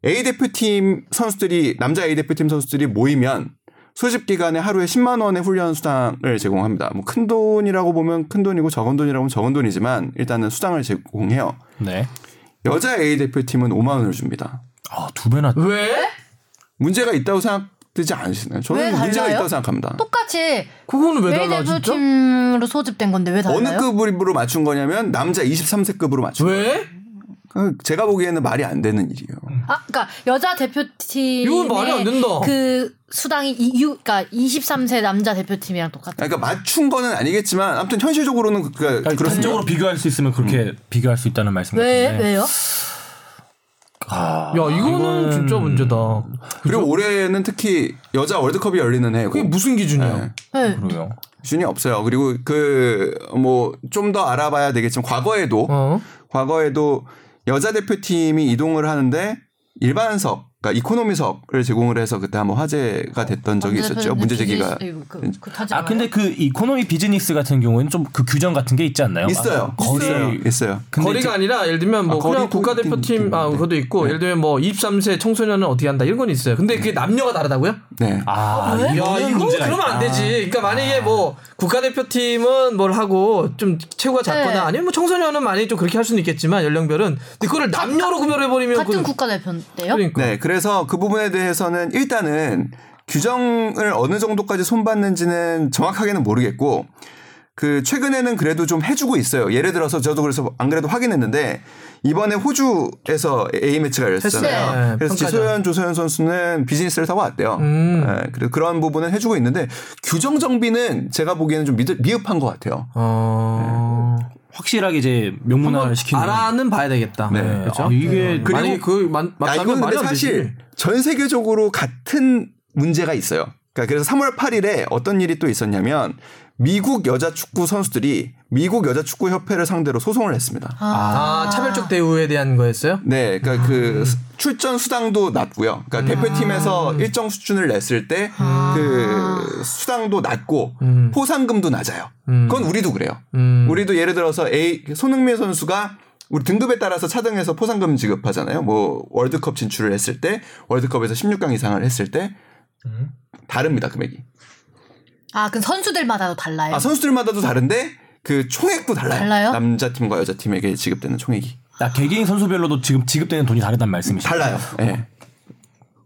A 대표팀 선수들이 남자 A 대표팀 선수들이 모이면 소집 기간에 하루에 10만 원의 훈련 수당을 제공합니다. 뭐 큰 돈이라고 보면 큰 돈이고 적은 돈이라고 보면 적은 돈이지만 일단은 수당을 제공해요. 네. 여자 A 대표팀은 5만 원을 줍니다. 아, 두 배나 왜? 문제가 있다고 생각되지 않으시나요? 왜 저는 문제가 달라요? 있다고 생각합니다. 똑같이 그거는 왜 달라 진짜? 대표팀으로 소집된 건데 왜 달라요? 어느 급으로 맞춘 거냐면 남자 23세급으로 맞춘 거예요. 왜? 그 제가 보기에는 말이 안 되는 일이에요. 아, 그러니까 여자 대표팀 이건 말이 안 된다. 그 수당이 이, 유, 그러니까 23세 남자 대표팀이랑 똑같아. 그러니까 맞춘 거는 아니겠지만 아무튼 현실적으로는 그- 그 그러니까 그렇습니다. 전적으로 비교할 수 있으면 그렇게 비교할 수 있다는 말씀 왜 같은데. 왜요? 아, 야 이거는 진짜 문제다. 그리고 올해는 특히 여자 월드컵이 열리는 해고 그게 무슨 기준이야? 네. 네. 그러게요. 기준이 없어요. 그리고 그 뭐 좀 더 알아봐야 되겠지만 과거에도 어? 과거에도 여자 대표팀이 이동을 하는데 일반석, 그러니까 이코노미석을 제공을 해서 그때 한번 화제가 됐던 적이 있었죠. 문제 제기가 그, 그, 하지 아 마요. 근데 그 이코노미 비즈니스 같은 경우에는 좀 그 규정 같은 게 있지 않나요? 있어요. 아, 거리 있어요. 거리가 이제- 아니라 예를 들면 뭐 아, 그냥 거리도 국가대표팀 아. 그것도 있고 예를 들면 뭐 23세 청소년은 어떻게 한다 이런 건 있어요. 근데 그게 남녀가 다르다고요? 네. 아, 야 이거는 이거 그러면 안. 되지. 그러니까 만약에 뭐 국가대표팀은 뭘 하고 좀 체구가 작거나 네. 아니면 뭐 청소년은 많이 좀 그렇게 할 수는 있겠지만 연령별은 근데 그거를 남녀로 구별해 버리면 같은 국가대표인데요? 그러니까 네, 그래서 그 부분에 대해서는 일단은 규정을 어느 정도까지 손봤는지는 정확하게는 모르겠고 그 최근에는 그래도 좀 해주고 있어요. 예를 들어서 저도 그래서 안 그래도 확인했는데 이번에 호주에서 A 매치가 열렸잖아요. 네, 그래서. 지소연 조소연 선수는 비즈니스를 타고 왔대요. 음. 네, 그래서 그런 부분은 해주고 있는데 규정 정비는 제가 보기에는 좀 미흡, 미흡한 것 같아요. 어 확실하게 이제 명문화를 시키는. 알아는 봐야 되겠다. 네. 그렇죠? 아, 이게 그리고- 만약에 그 맞다면 이건 말이 근데 안 사실. 전 세계적으로 같은 문제가 있어요. 그러니까 그래서 3월 8일에 어떤 일이 또 있었냐면 미국 여자 축구 선수들이 미국 여자 축구 협회를 상대로 소송을 했습니다. 아, 차별적 대우에 대한 거였어요? 네, 그러니까 음. 그 수- 출전 수당도 낮고요. 그러니까 대표팀에서 일정 수준을 냈을 때그 수당도 낮고 음. 포상금도 낮아요. 음. 그건 우리도 그래요. 음. 우리도 예를 들어서 A 손흥민 선수가 우리 등급에 따라서 차등해서 포상금 지급하잖아요. 뭐 월드컵 진출을 했을 때 월드컵에서 16강 이상을 했을 때 음. 다릅니다 금액이. 아, 그 선수들마다도 달라요. 아 선수들마다도 다른데 그 총액도 달라요. 달라요? 남자 팀과 여자 팀에게 지급되는 총액이 나 개개인 선수별로도 지금 지급되는 돈이 다르단 말씀이시죠? 달라요. 예.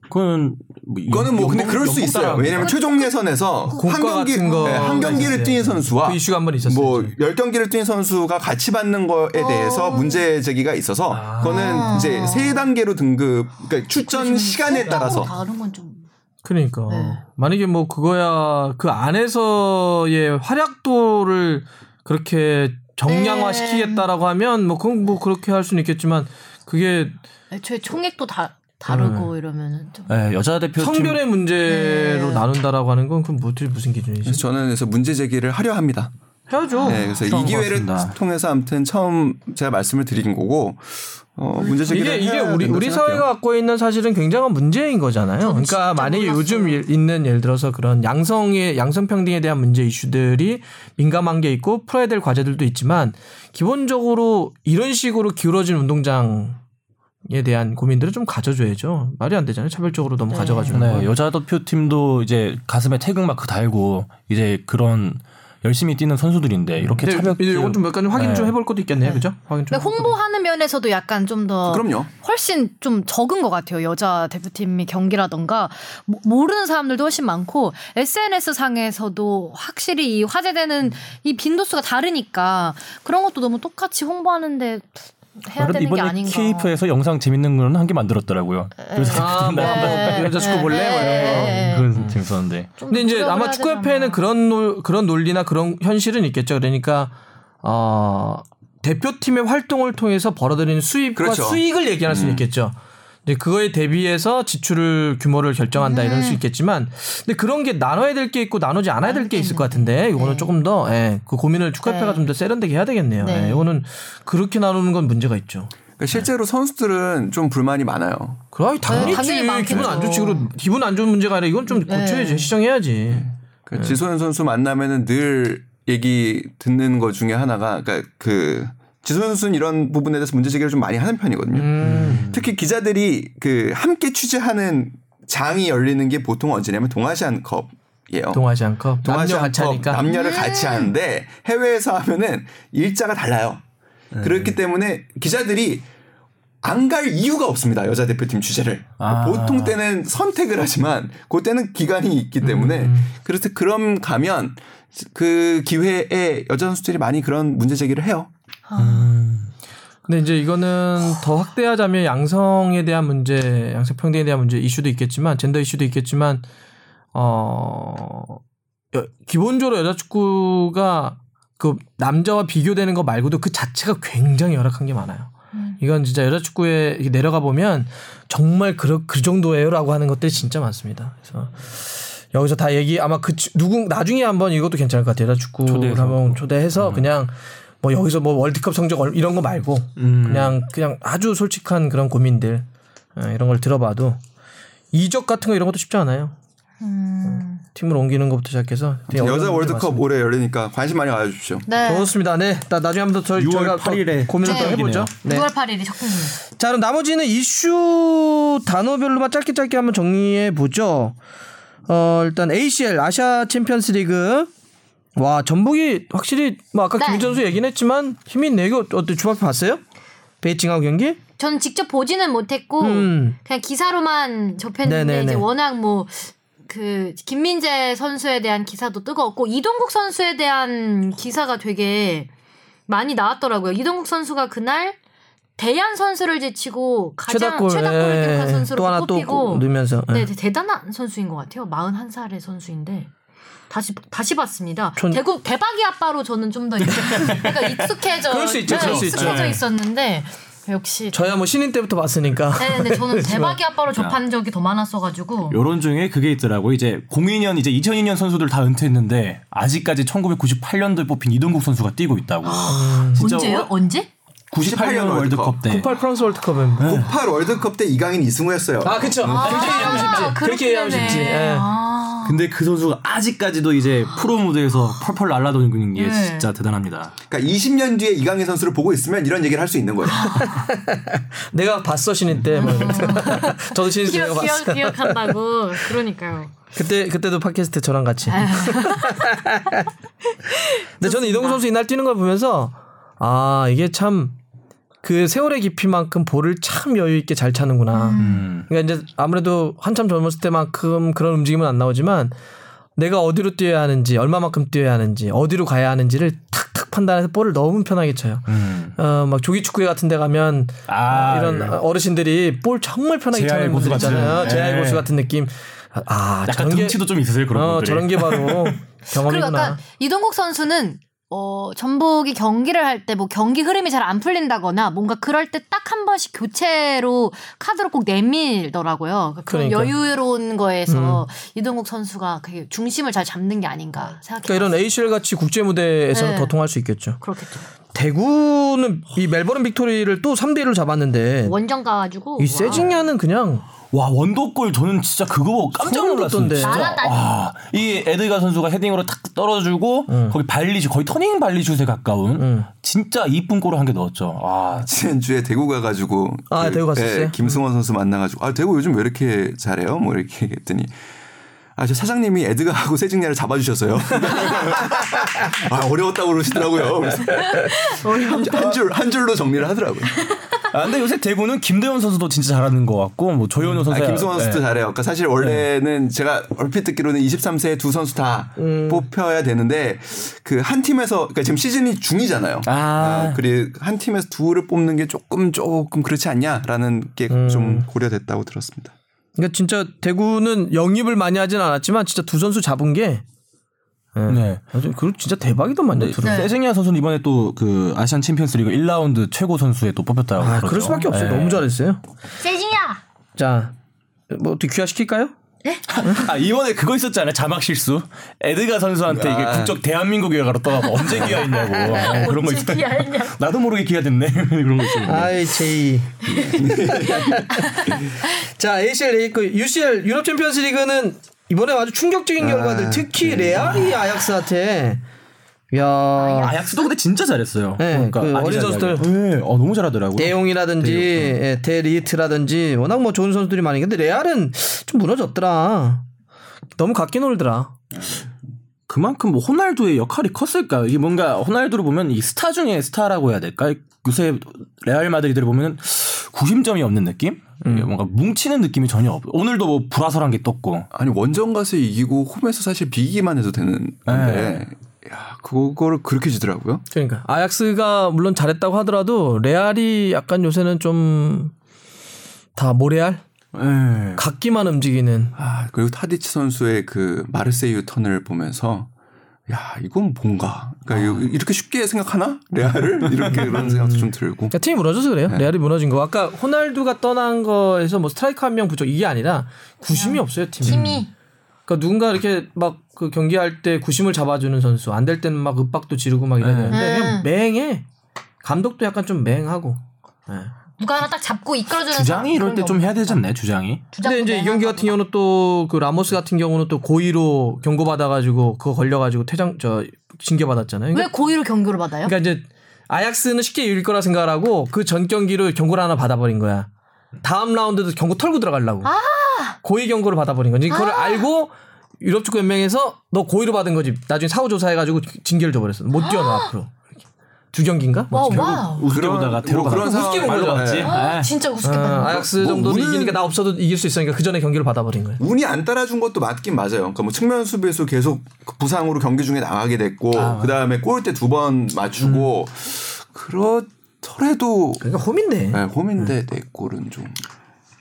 그건 뭐 그거는 뭐 근데 그럴 수 있어요. 왜냐면 최종 예선에서 공과 한 경기 네, 한 경기를 있었어요. 뛴 선수와 그 이슈가 한 번 있었어요. 뭐 지금. 10경기를 뛴 선수가 같이 받는 거에 대해서 문제 제기가 있어서 아. 그거는 이제 세 단계로 등급 그러니까 출전 시간에 따라서 다른 건 좀. 그러니까 네. 만약에 뭐 그거야 그 안에서의 활약도를 그렇게 정량화 시키겠다라고 하면 뭐 그건 뭐 그렇게 할 수는 있겠지만 그게 애초에 총액도 다 다르고 이러면은 좀. 네, 여자 대표팀 성별의 문제로 네. 나눈다라고 하는 건 그럼 뭐 무슨 기준이지? 그래서 저는 그래서 문제 제기를 하려 합니다. 해야죠. 네, 그래서 이 기회를. 통해서 아무튼 처음 제가 말씀을 드린 거고 어, 문제 제기를 이게 이게 우리 우리 생각해요. 사회가 갖고 있는 사실은 굉장한 문제인 거잖아요. 그러니까 만약에 몰랐어요. 요즘 일- 있는 예를 들어서 그런 양성의 양성 평등에 대한 문제 이슈들이 민감한 게 있고 풀어야 될 과제들도 있지만 기본적으로 이런 식으로 기울어진 운동장 에 대한 고민들을 좀 가져줘야죠. 말이 안 되잖아요. 차별적으로 너무 가져가주는 네, 거. 여자 대표팀도 이제 가슴에 태극 마크 달고 이제 그런 열심히 뛰는 선수들인데 이렇게 근데 차별 이건 좀몇 가지 확인 네. 좀 해볼 것도 있겠네요, 그죠? 확인 좀. 홍보하는 면에서도 약간 좀 더 그럼요. 훨씬 좀 적은 것 같아요. 여자 대표팀의 경기라던가 모- 모르는 사람들도 훨씬 많고 SNS 상에서도 확실히 이 화제되는 이 빈도수가 다르니까 그런 것도 너무 똑같이 홍보하는데 해야 그래도 되는 게 이번에 아닌가. KF에서 영상 재밌는 거는 한 개 만들었더라고요. 그래서 아, 뭐, 네. 여자 축구 볼래? 뭐 이런 거. 네. 그건 재밌었는데. 좀 근데 이제 아마 축구협회는 되잖아. 그런 논, 그런 논리나 그런 현실은 있겠죠. 그러니까 어, 대표팀의 활동을 통해서 벌어들이는 수입과 그렇죠. 수익을 얘기할 수는 있겠죠. 근데 그거에 대비해서 지출을 규모를 결정한다 이럴 수 있겠지만, 근데 그런 게 나눠야 될 게 있고 나누지 않아야 될 게 있을 것 같은데, 이거는 조금 더, 예, 그 고민을 축구협회가 네. 좀더 세련되게 해야 되겠네요. 네. 예, 이거는 그렇게 나누는 건 문제가 있죠. 그러니까 실제로 선수들은 좀 불만이 많아요. 그럼 당연히, 많겠죠. 기분 안 좋지. 그리고 기분 안 좋은 문제가 아니라 이건 좀 네. 고쳐야지, 시정해야지. 그 지소연 선수 만나면은 늘 얘기 듣는 것 중에 하나가 그러니까 그 지소연 선수는 이런 부분에 대해서 문제 제기를 좀 많이 하는 편이거든요. 음. 특히 기자들이 그 함께 취재하는 장이 열리는 게 보통 언제냐면 동아시안 컵이에요. 동아시안컵. 남녀 동아시안 같이 컵 하니까. 남녀를 같이 하는데 해외에서 하면은 일자가 달라요. 그렇기 때문에 기자들이 안 갈 이유가 없습니다. 여자 대표팀 취재를. 아. 보통 때는 선택을 하지만 그때는 기간이 있기 때문에 그래서 그럼 가면 그 기회에 여자 선수들이 많이 그런 문제 제기를 해요. 근데 이제 이거는 더 확대하자면 양성에 대한 문제, 양성 평등에 대한 문제 이슈도 있겠지만 젠더 이슈도 있겠지만 어 여- 기본적으로 여자 축구가 그 남자와 비교되는 거 말고도 그 자체가 굉장히 열악한 게 많아요. 이건 진짜 여자 축구에 내려가 보면 정말 그, 그 정도예요라고 하는 것들이 진짜 많습니다. 그래서 여기서 다 얘기 아마 그 치- 누구 나중에 한번 이것도 괜찮을 것 같아요. 여자 축구를 초대해서. 한번 초대해서 그냥 뭐 여기서 뭐 월드컵 성적 얼- 이런 거 말고 음. 그냥 그냥 아주 솔직한 그런 고민들 어, 이런 걸 들어봐도 이적 같은 거 이런 것도 쉽지 않아요. 음. 팀을 옮기는 것부터 시작해서 여자 월드컵 많습니다. 올해 열리니까 관심 많이 가져주십시오. 네. 좋습니다. 네, 나, 나중에 한번 더 저희 6월 저희가 또 8일에 고민을 또 네. 해보죠. 네. 6월 8일이 첫 공연. 자, 그럼 나머지는 이슈 단어별로만 짧게 짧게 한번 정리해 보죠. 어, 일단 ACL 아시아 챔피언스 리그 와 전북이 확실히 뭐 아까 네. 김민재 선수 얘기는 했지만 힘이. 이거 어때 주바페 봤어요? 베이징하고 경기? 전 직접 보지는 못했고 음. 그냥 기사로만 접했는데 네네네. 이제 워낙 뭐 그 김민재 선수에 대한 기사도 뜨거웠고 이동국 선수에 대한 기사가 되게 많이 나왔더라고요. 이동국 선수가 그날 대한 선수를 제치고 가장 최다골, 최다골을 예, 기록한 선수로 또 하나 또 꼽히고 넣으면서 예. 네, 대단한 선수인 것 같아요. 41살의 선수인데. 다시 다시 봤습니다. 전- 대구 대박이 아빠로 저는 좀더 *laughs* 약간 익숙해져 그럴 수 있죠, 네, 그럴 수 익숙해져 있죠. 있었는데 역시. 저야 뭐 신인 때부터 봤으니까. 네, 근데 저는 *laughs* 대박이 아빠로 접한 적이 더 많았어가지고. 요런 중에 그게 있더라고. 이제 02년 이제 2002년 선수들 다 은퇴했는데 아직까지 1998년도에 뽑힌 이동국 선수가 뛰고 있다고. 진짜 언제요? 월- 언제? 98년 월드컵 때. 98 프랑스 월드컵입니다. 98 월드컵 때 이강인 이승우였어요. 아, 그쵸. 그렇게 얘기하면 쉽지. 그렇게 얘기하면 되네. 쉽지. 예. 아. 근데 그 선수가 아직까지도 이제 프로 무대에서 펄펄 날아도는 게 네. 진짜 대단합니다. 그러니까 20년 뒤에 이강인 선수를 보고 있으면 이런 얘기를 할 수 있는 거예요. *laughs* 내가 봤어 신인 때. 뭐. *laughs* 저도 신인 때 기억, 봤어. 기억, 기억한다고. 그러니까요. 그때 그때도 팟캐스트 저랑 같이. *laughs* 근데 저는 이동국 선수 이날 뛰는 걸 보면서 아 이게 참 그 세월의 깊이만큼 볼을 참 여유 있게 잘 차는구나. 음. 그러니까 이제 아무래도 한참 젊었을 때만큼 그런 움직임은 안 나오지만 내가 어디로 뛰어야 하는지 얼마만큼 뛰어야 하는지 어디로 가야 하는지를 탁탁 판단해서 볼을 너무 편하게 쳐요. 음. 어막 조기 축구회 같은 데 가면 아, 이런 어르신들이 볼 정말 편하게 제아의 차는 분들 있잖아요. 제아의 네. 고수 같은 느낌. 아, 약간 저런 게 덩치도 좀 있으세요 그런 어, 분들이. 저런 게 바로 *laughs* 그리고 경험이구나. 약간 이동국 선수는 어, 전북이 경기를 할 때 뭐 경기 흐름이 잘 안 풀린다거나 뭔가 그럴 때 딱 한 번씩 교체로 카드로 꼭 내밀더라고요. 그런 그러니까. 여유로운 거에서 이동국 선수가 그 중심을 잘 잡는 게 아닌가 생각해요. 그러니까 이런 ACL 같이 국제 무대에서는 네. 더 통할 수 있겠죠. 그렇겠죠. 대구는 이 멜버른 빅토리를 또 3대 1로 잡았는데 원정 가가지고 이 세징야는 그냥 와 원더골 저는 진짜 그거 보고 깜짝 놀랐어요. 진짜. 와, 이 에드가 선수가 헤딩으로 탁 떨어주고 거기 발리슛 거의 터닝 발리슛에 가까운 응. 진짜 이쁜 골을 한 개 넣었죠. 와, 지난주에 대구 가가지고 아, 대구 갔었어요? 김승원 선수 만나가지고 아 대구 요즘 왜 이렇게 잘해요? 뭐 이렇게 얘기했더니 아 저 사장님이 에드가하고 세징야를 잡아주셨어요. *laughs* 아 어려웠다고 그러시더라고요. 한줄한 줄로 정리를 하더라고요. 아, 근데 요새 대구는 김대원 선수도 진짜 잘하는 것 같고 뭐 조현우 아, 선수 김승원 선수도 잘해요. 그러니까 사실 원래는 제가 얼핏 듣기로는 23세 두 선수 다 뽑혀야 되는데 그 한 팀에서 그러니까 지금 시즌이 중이잖아요. 아. 그리고 한 팀에서 둘을 뽑는 게 조금 조금 그렇지 않냐라는 게좀 고려됐다고 들었습니다. 그러니까 진짜 대구는 영입을 많이 하진 않았지만 진짜 두 선수 잡은 게 예. 네. 아주 그 진짜 대박이더만요. 둘은. 네. 세징야 선수는 이번에 또 그 아시안 챔피언스리그 1라운드 최고 선수에 또 뽑혔다고 아, 그러죠. 그럴 수밖에 없어요. 네. 너무 잘했어요. 세징야. 자, 뭐 어떻게 귀화 시킬까요? *laughs* 아 이번에 그거 있었잖아요 자막 실수 에드가 선수한테 이게 아. 국적 대한민국 이라고 떠가고 언제 *laughs* 귀화했냐고 아, 그런 거 귀화했냐. 나도 모르게 귀화됐네 *laughs* 그런 거 있어요 아이 제이. 자 ACL A 그 UCL 유럽 챔피언스 리그는 이번에 아주 충격적인 결과들 특히 레알이 아약스한테. 야. 아약스도 근데 진짜 잘했어요. 네, 그 어린. 선수들. 네, 어, 너무 잘하더라고요. 데용이라든지 예, 데리트라든지 워낙 뭐 좋은 선수들이 많이 근데 레알은 좀 무너졌더라. 너무 각기 놀더라. 그만큼 뭐 호날두의 역할이 컸을까? 이게 뭔가 호날두를 보면 이 스타 중에 스타라고 해야 될까? 요새 레알 마드리드를 보면 구심점이 없는 느낌 음. 이게 뭔가 뭉치는 느낌이 전혀 없 오늘도 뭐 불화설한 게 떴고 아니 원정 가서 이기고 홈에서 사실 비기기만 해도 되는 건데 야 그거를 그렇게 지더라고요. 그러니까 아약스가 물론 잘했다고 하더라도 레알이 약간 요새는 좀 다 모레알 네. 각기만 움직이는 아 그리고 타디치 선수의 그 마르세유 턴을 보면서 야 이건 뭔가 그러니까 아. 이렇게 쉽게 생각하나 레알을 이렇게 *laughs* 그런 생각도 좀 들고 그러니까 팀이 무너져서 그래요. 레알이 무너진 거. 아까 호날두가 떠난 거에서 뭐 스트라이커 한 명 부족 이게 아니라 구심이 없어요 팀이. 팀이 그러니까 누군가 이렇게 막 그 경기할 때 구심을 잡아주는 선수 안 될 때는 막 윽박도 지르고 막 이래야 되는데 음. 그냥 맹해. 감독도 약간 좀 맹하고. 예. 누가 하나 딱 잡고 이끌어주는 주장이 이럴 때 좀 해야 되지 않나요 주장이 근데 이제 이 경기 같은 경우는 또 그 라모스 같은 경우는 또 고의로 경고 받아가지고 그거 걸려가지고 퇴장 저 징계 받았잖아요. 왜 그러니까, 고의로 경고를 받아요? 그러니까 이제 아약스는 쉽게 이길 거라 생각하고 그 전 경기로 경고를 하나 받아버린 거야. 다음 라운드도 경고 털고 들어가려고. 고의 경고를 받아버린 거지. 그걸 알고 유럽 축구 연맹에서 너 고의로 받은 거지. 나중에 사후 조사해가지고 징계를 줘버렸어. 못 뛰어 너 *gasps* 앞으로. 두 경기인가? 와, 뭐 와우. 우습게 보다가 제대로 뭐 그런 상황 우습게 본 거죠. 예. 아, 진짜 어, 우습겠다. 아약스 뭐 정도는 우는- 이기니까 나 없어도 이길 수 있으니까 그 전에 경기를 받아버린 거예요. 운이 안 따라준 것도 맞긴 맞아요. 그러니까 뭐 측면 수비수 계속 부상으로 경기 중에 나가게 됐고 그 다음에 골대 두 번 맞추고 그렇더라도 그러니까 홈인데. 네, 홈인데 네 골은 좀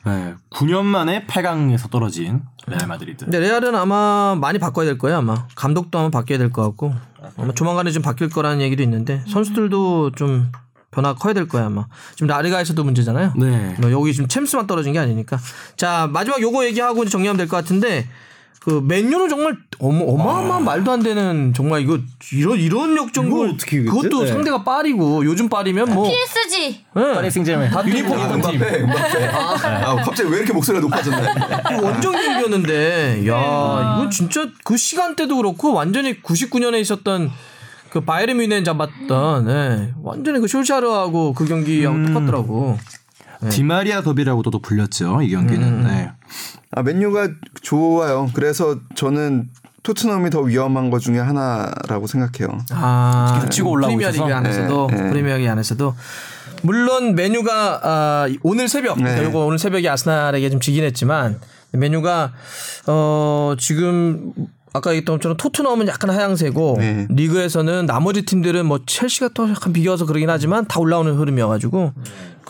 네, 9년 만에 8강에서 떨어진 레알 마드리드 근데 레알은 아마 많이 바꿔야 될 거예요 아마 감독도 아마 바뀌어야 될 것 같고 아마 조만간에 좀 바뀔 거라는 얘기도 있는데 선수들도 좀 변화가 커야 될 거야 아마. 지금 라리가에서도 문제잖아요. 네. 뭐 여기 지금 챔스만 떨어진 게 아니니까. 자 마지막 요거 얘기하고 이제 정리하면 될 것 같은데 그 맨유는 정말 어마, 어마어마한 말도 안 되는 정말 이거 이런 이런 역전골 어떻게? 그것도 네. 상대가 파리고 요즘 파리면 뭐 PSG. 네. 파리 생제르맹 유니폼 아, 입은 팀. 음바페, 음바페. 아, 갑자기 왜 이렇게 목소리가 높아졌나요? 그 원정 경기였는데 야 이거 진짜 그 시간대도 그렇고 완전히 99년에 있었던 그 바이에른 뮌헨 잡았던 예, 완전히 그 숄샤르하고 그 경기하고 똑같더라고. 디마리아 더비라고도 불렸죠 이 경기는. 네. 아, 맨유가 좋아요. 그래서 저는 토트넘이 더 위험한 것 중에 하나라고 생각해요. 아, 계속 치고 올라오고 프리미어리그 있어서? 안에서도 네, 네. 프리미어리그 안에서도 물론 메뉴가 아, 오늘 새벽 네. 그러니까 요거 오늘 새벽에 아스날에게 좀 지긴 했지만 메뉴가 어 지금 아까 얘기했던 것처럼 토트넘은 약간 하향세고 네. 리그에서는 나머지 팀들은 뭐 첼시가 또 약간 비교해서 그러긴 하지만 다 올라오는 흐름이어가지고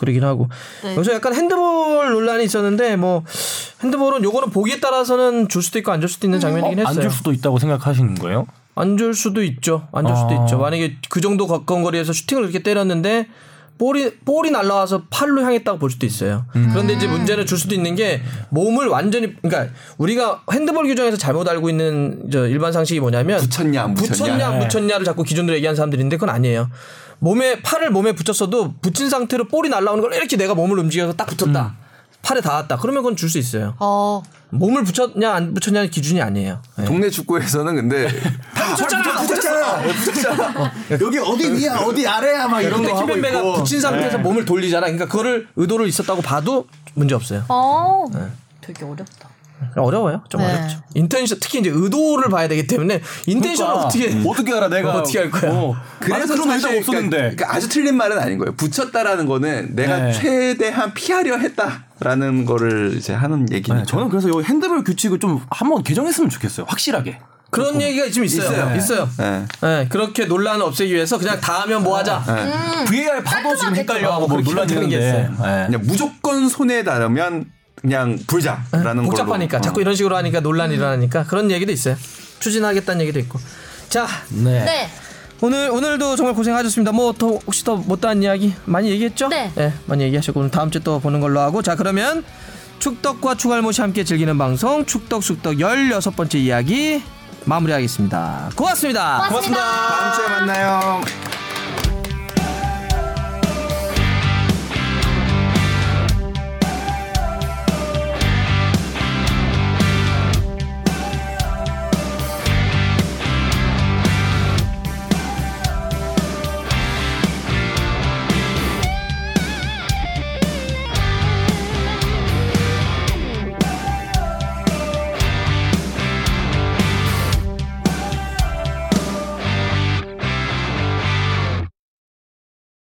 그러긴 하고 네. 여기서 약간 핸드볼 논란이 있었는데 뭐 핸드볼은 요거는 보기에 따라서는 줄 수도 있고 안 줄 수도 있는 장면이긴 했어요. 안 줄 수도 있다고 생각하시는 거예요? 안 줄 수도 있죠. 안 줄 수도 아. 있죠. 만약에 그 정도 가까운 거리에서 슈팅을 이렇게 때렸는데 볼이 볼이 날라와서 팔로 향했다고 볼 수도 있어요. 그런데 이제 문제는 줄 수도 있는 게 몸을 완전히 그러니까 우리가 핸드볼 규정에서 잘못 알고 있는 저 일반 상식이 뭐냐면 붙였냐, 안 붙였냐. 붙였냐 안 붙였냐를 자꾸 기준으로 얘기하는 사람들인데 그건 아니에요. 몸에 팔을 몸에 붙였어도 붙인 상태로 볼이 날라오는 걸 이렇게 내가 몸을 움직여서 딱 붙였다. 팔에 닿았다. 그러면 그건 줄 수 있어요. 어. 몸을 붙였냐 안 붙였냐는 기준이 아니에요. 네. 동네 축구에서는 근데 다 붙였잖아, 붙였잖아. 붙였잖아. 여기 어디 위야 어디 아래야 막 이런 근데 거 하고 있고. 붙인 상태에서 몸을 돌리잖아. 그러니까 그거를 의도를 있었다고 봐도 문제 없어요. 어. 되게 어렵다. 어려워요. 좀 네. 어렵죠. 인텐션 특히 이제 의도를 봐야 되기 때문에 인텐션을 그러니까 어떻게 어떻게 알아 내가 어떻게 할 거야? 어. 그래서 그런 의도가 없었는데. 그러니까, 그러니까 아주 틀린 말은 아닌 거예요. 붙였다라는 거는 내가 네. 최대한 피하려 했다 라는 거를 이제 하는 얘기니까. 네, 저는 그래서 이 핸드볼 규칙을 좀 한번 개정했으면 좋겠어요. 확실하게. 그런 얘기가 좀 있어요. 있어요. 있어요. 네. 네, 그렇게 논란을 없애기 위해서 그냥 다 하면 뭐 하자. VAR 봐도 지금 헷갈려하고 뭐 논란이 하는 게 있는데. 네. 그냥 무조건 손에 닿으면 그냥 불자라는 복잡하니까 걸로. 자꾸 이런 식으로 하니까 논란이 일어나니까 그런 얘기도 있어요. 추진하겠다는 얘기도 있고. 자, 네. 네. 오늘 오늘도 정말 고생하셨습니다. 뭐 더 혹시 더 못다한 이야기 많이 얘기했죠? 네. 많이 얘기하셨고 오늘 다음 주에 또 보는 걸로 하고 자 그러면 축덕과 추갈못이 함께 즐기는 방송 축덕 숙덕 16번째 이야기 마무리하겠습니다. 고맙습니다. 고맙습니다. 다음 주에 만나요.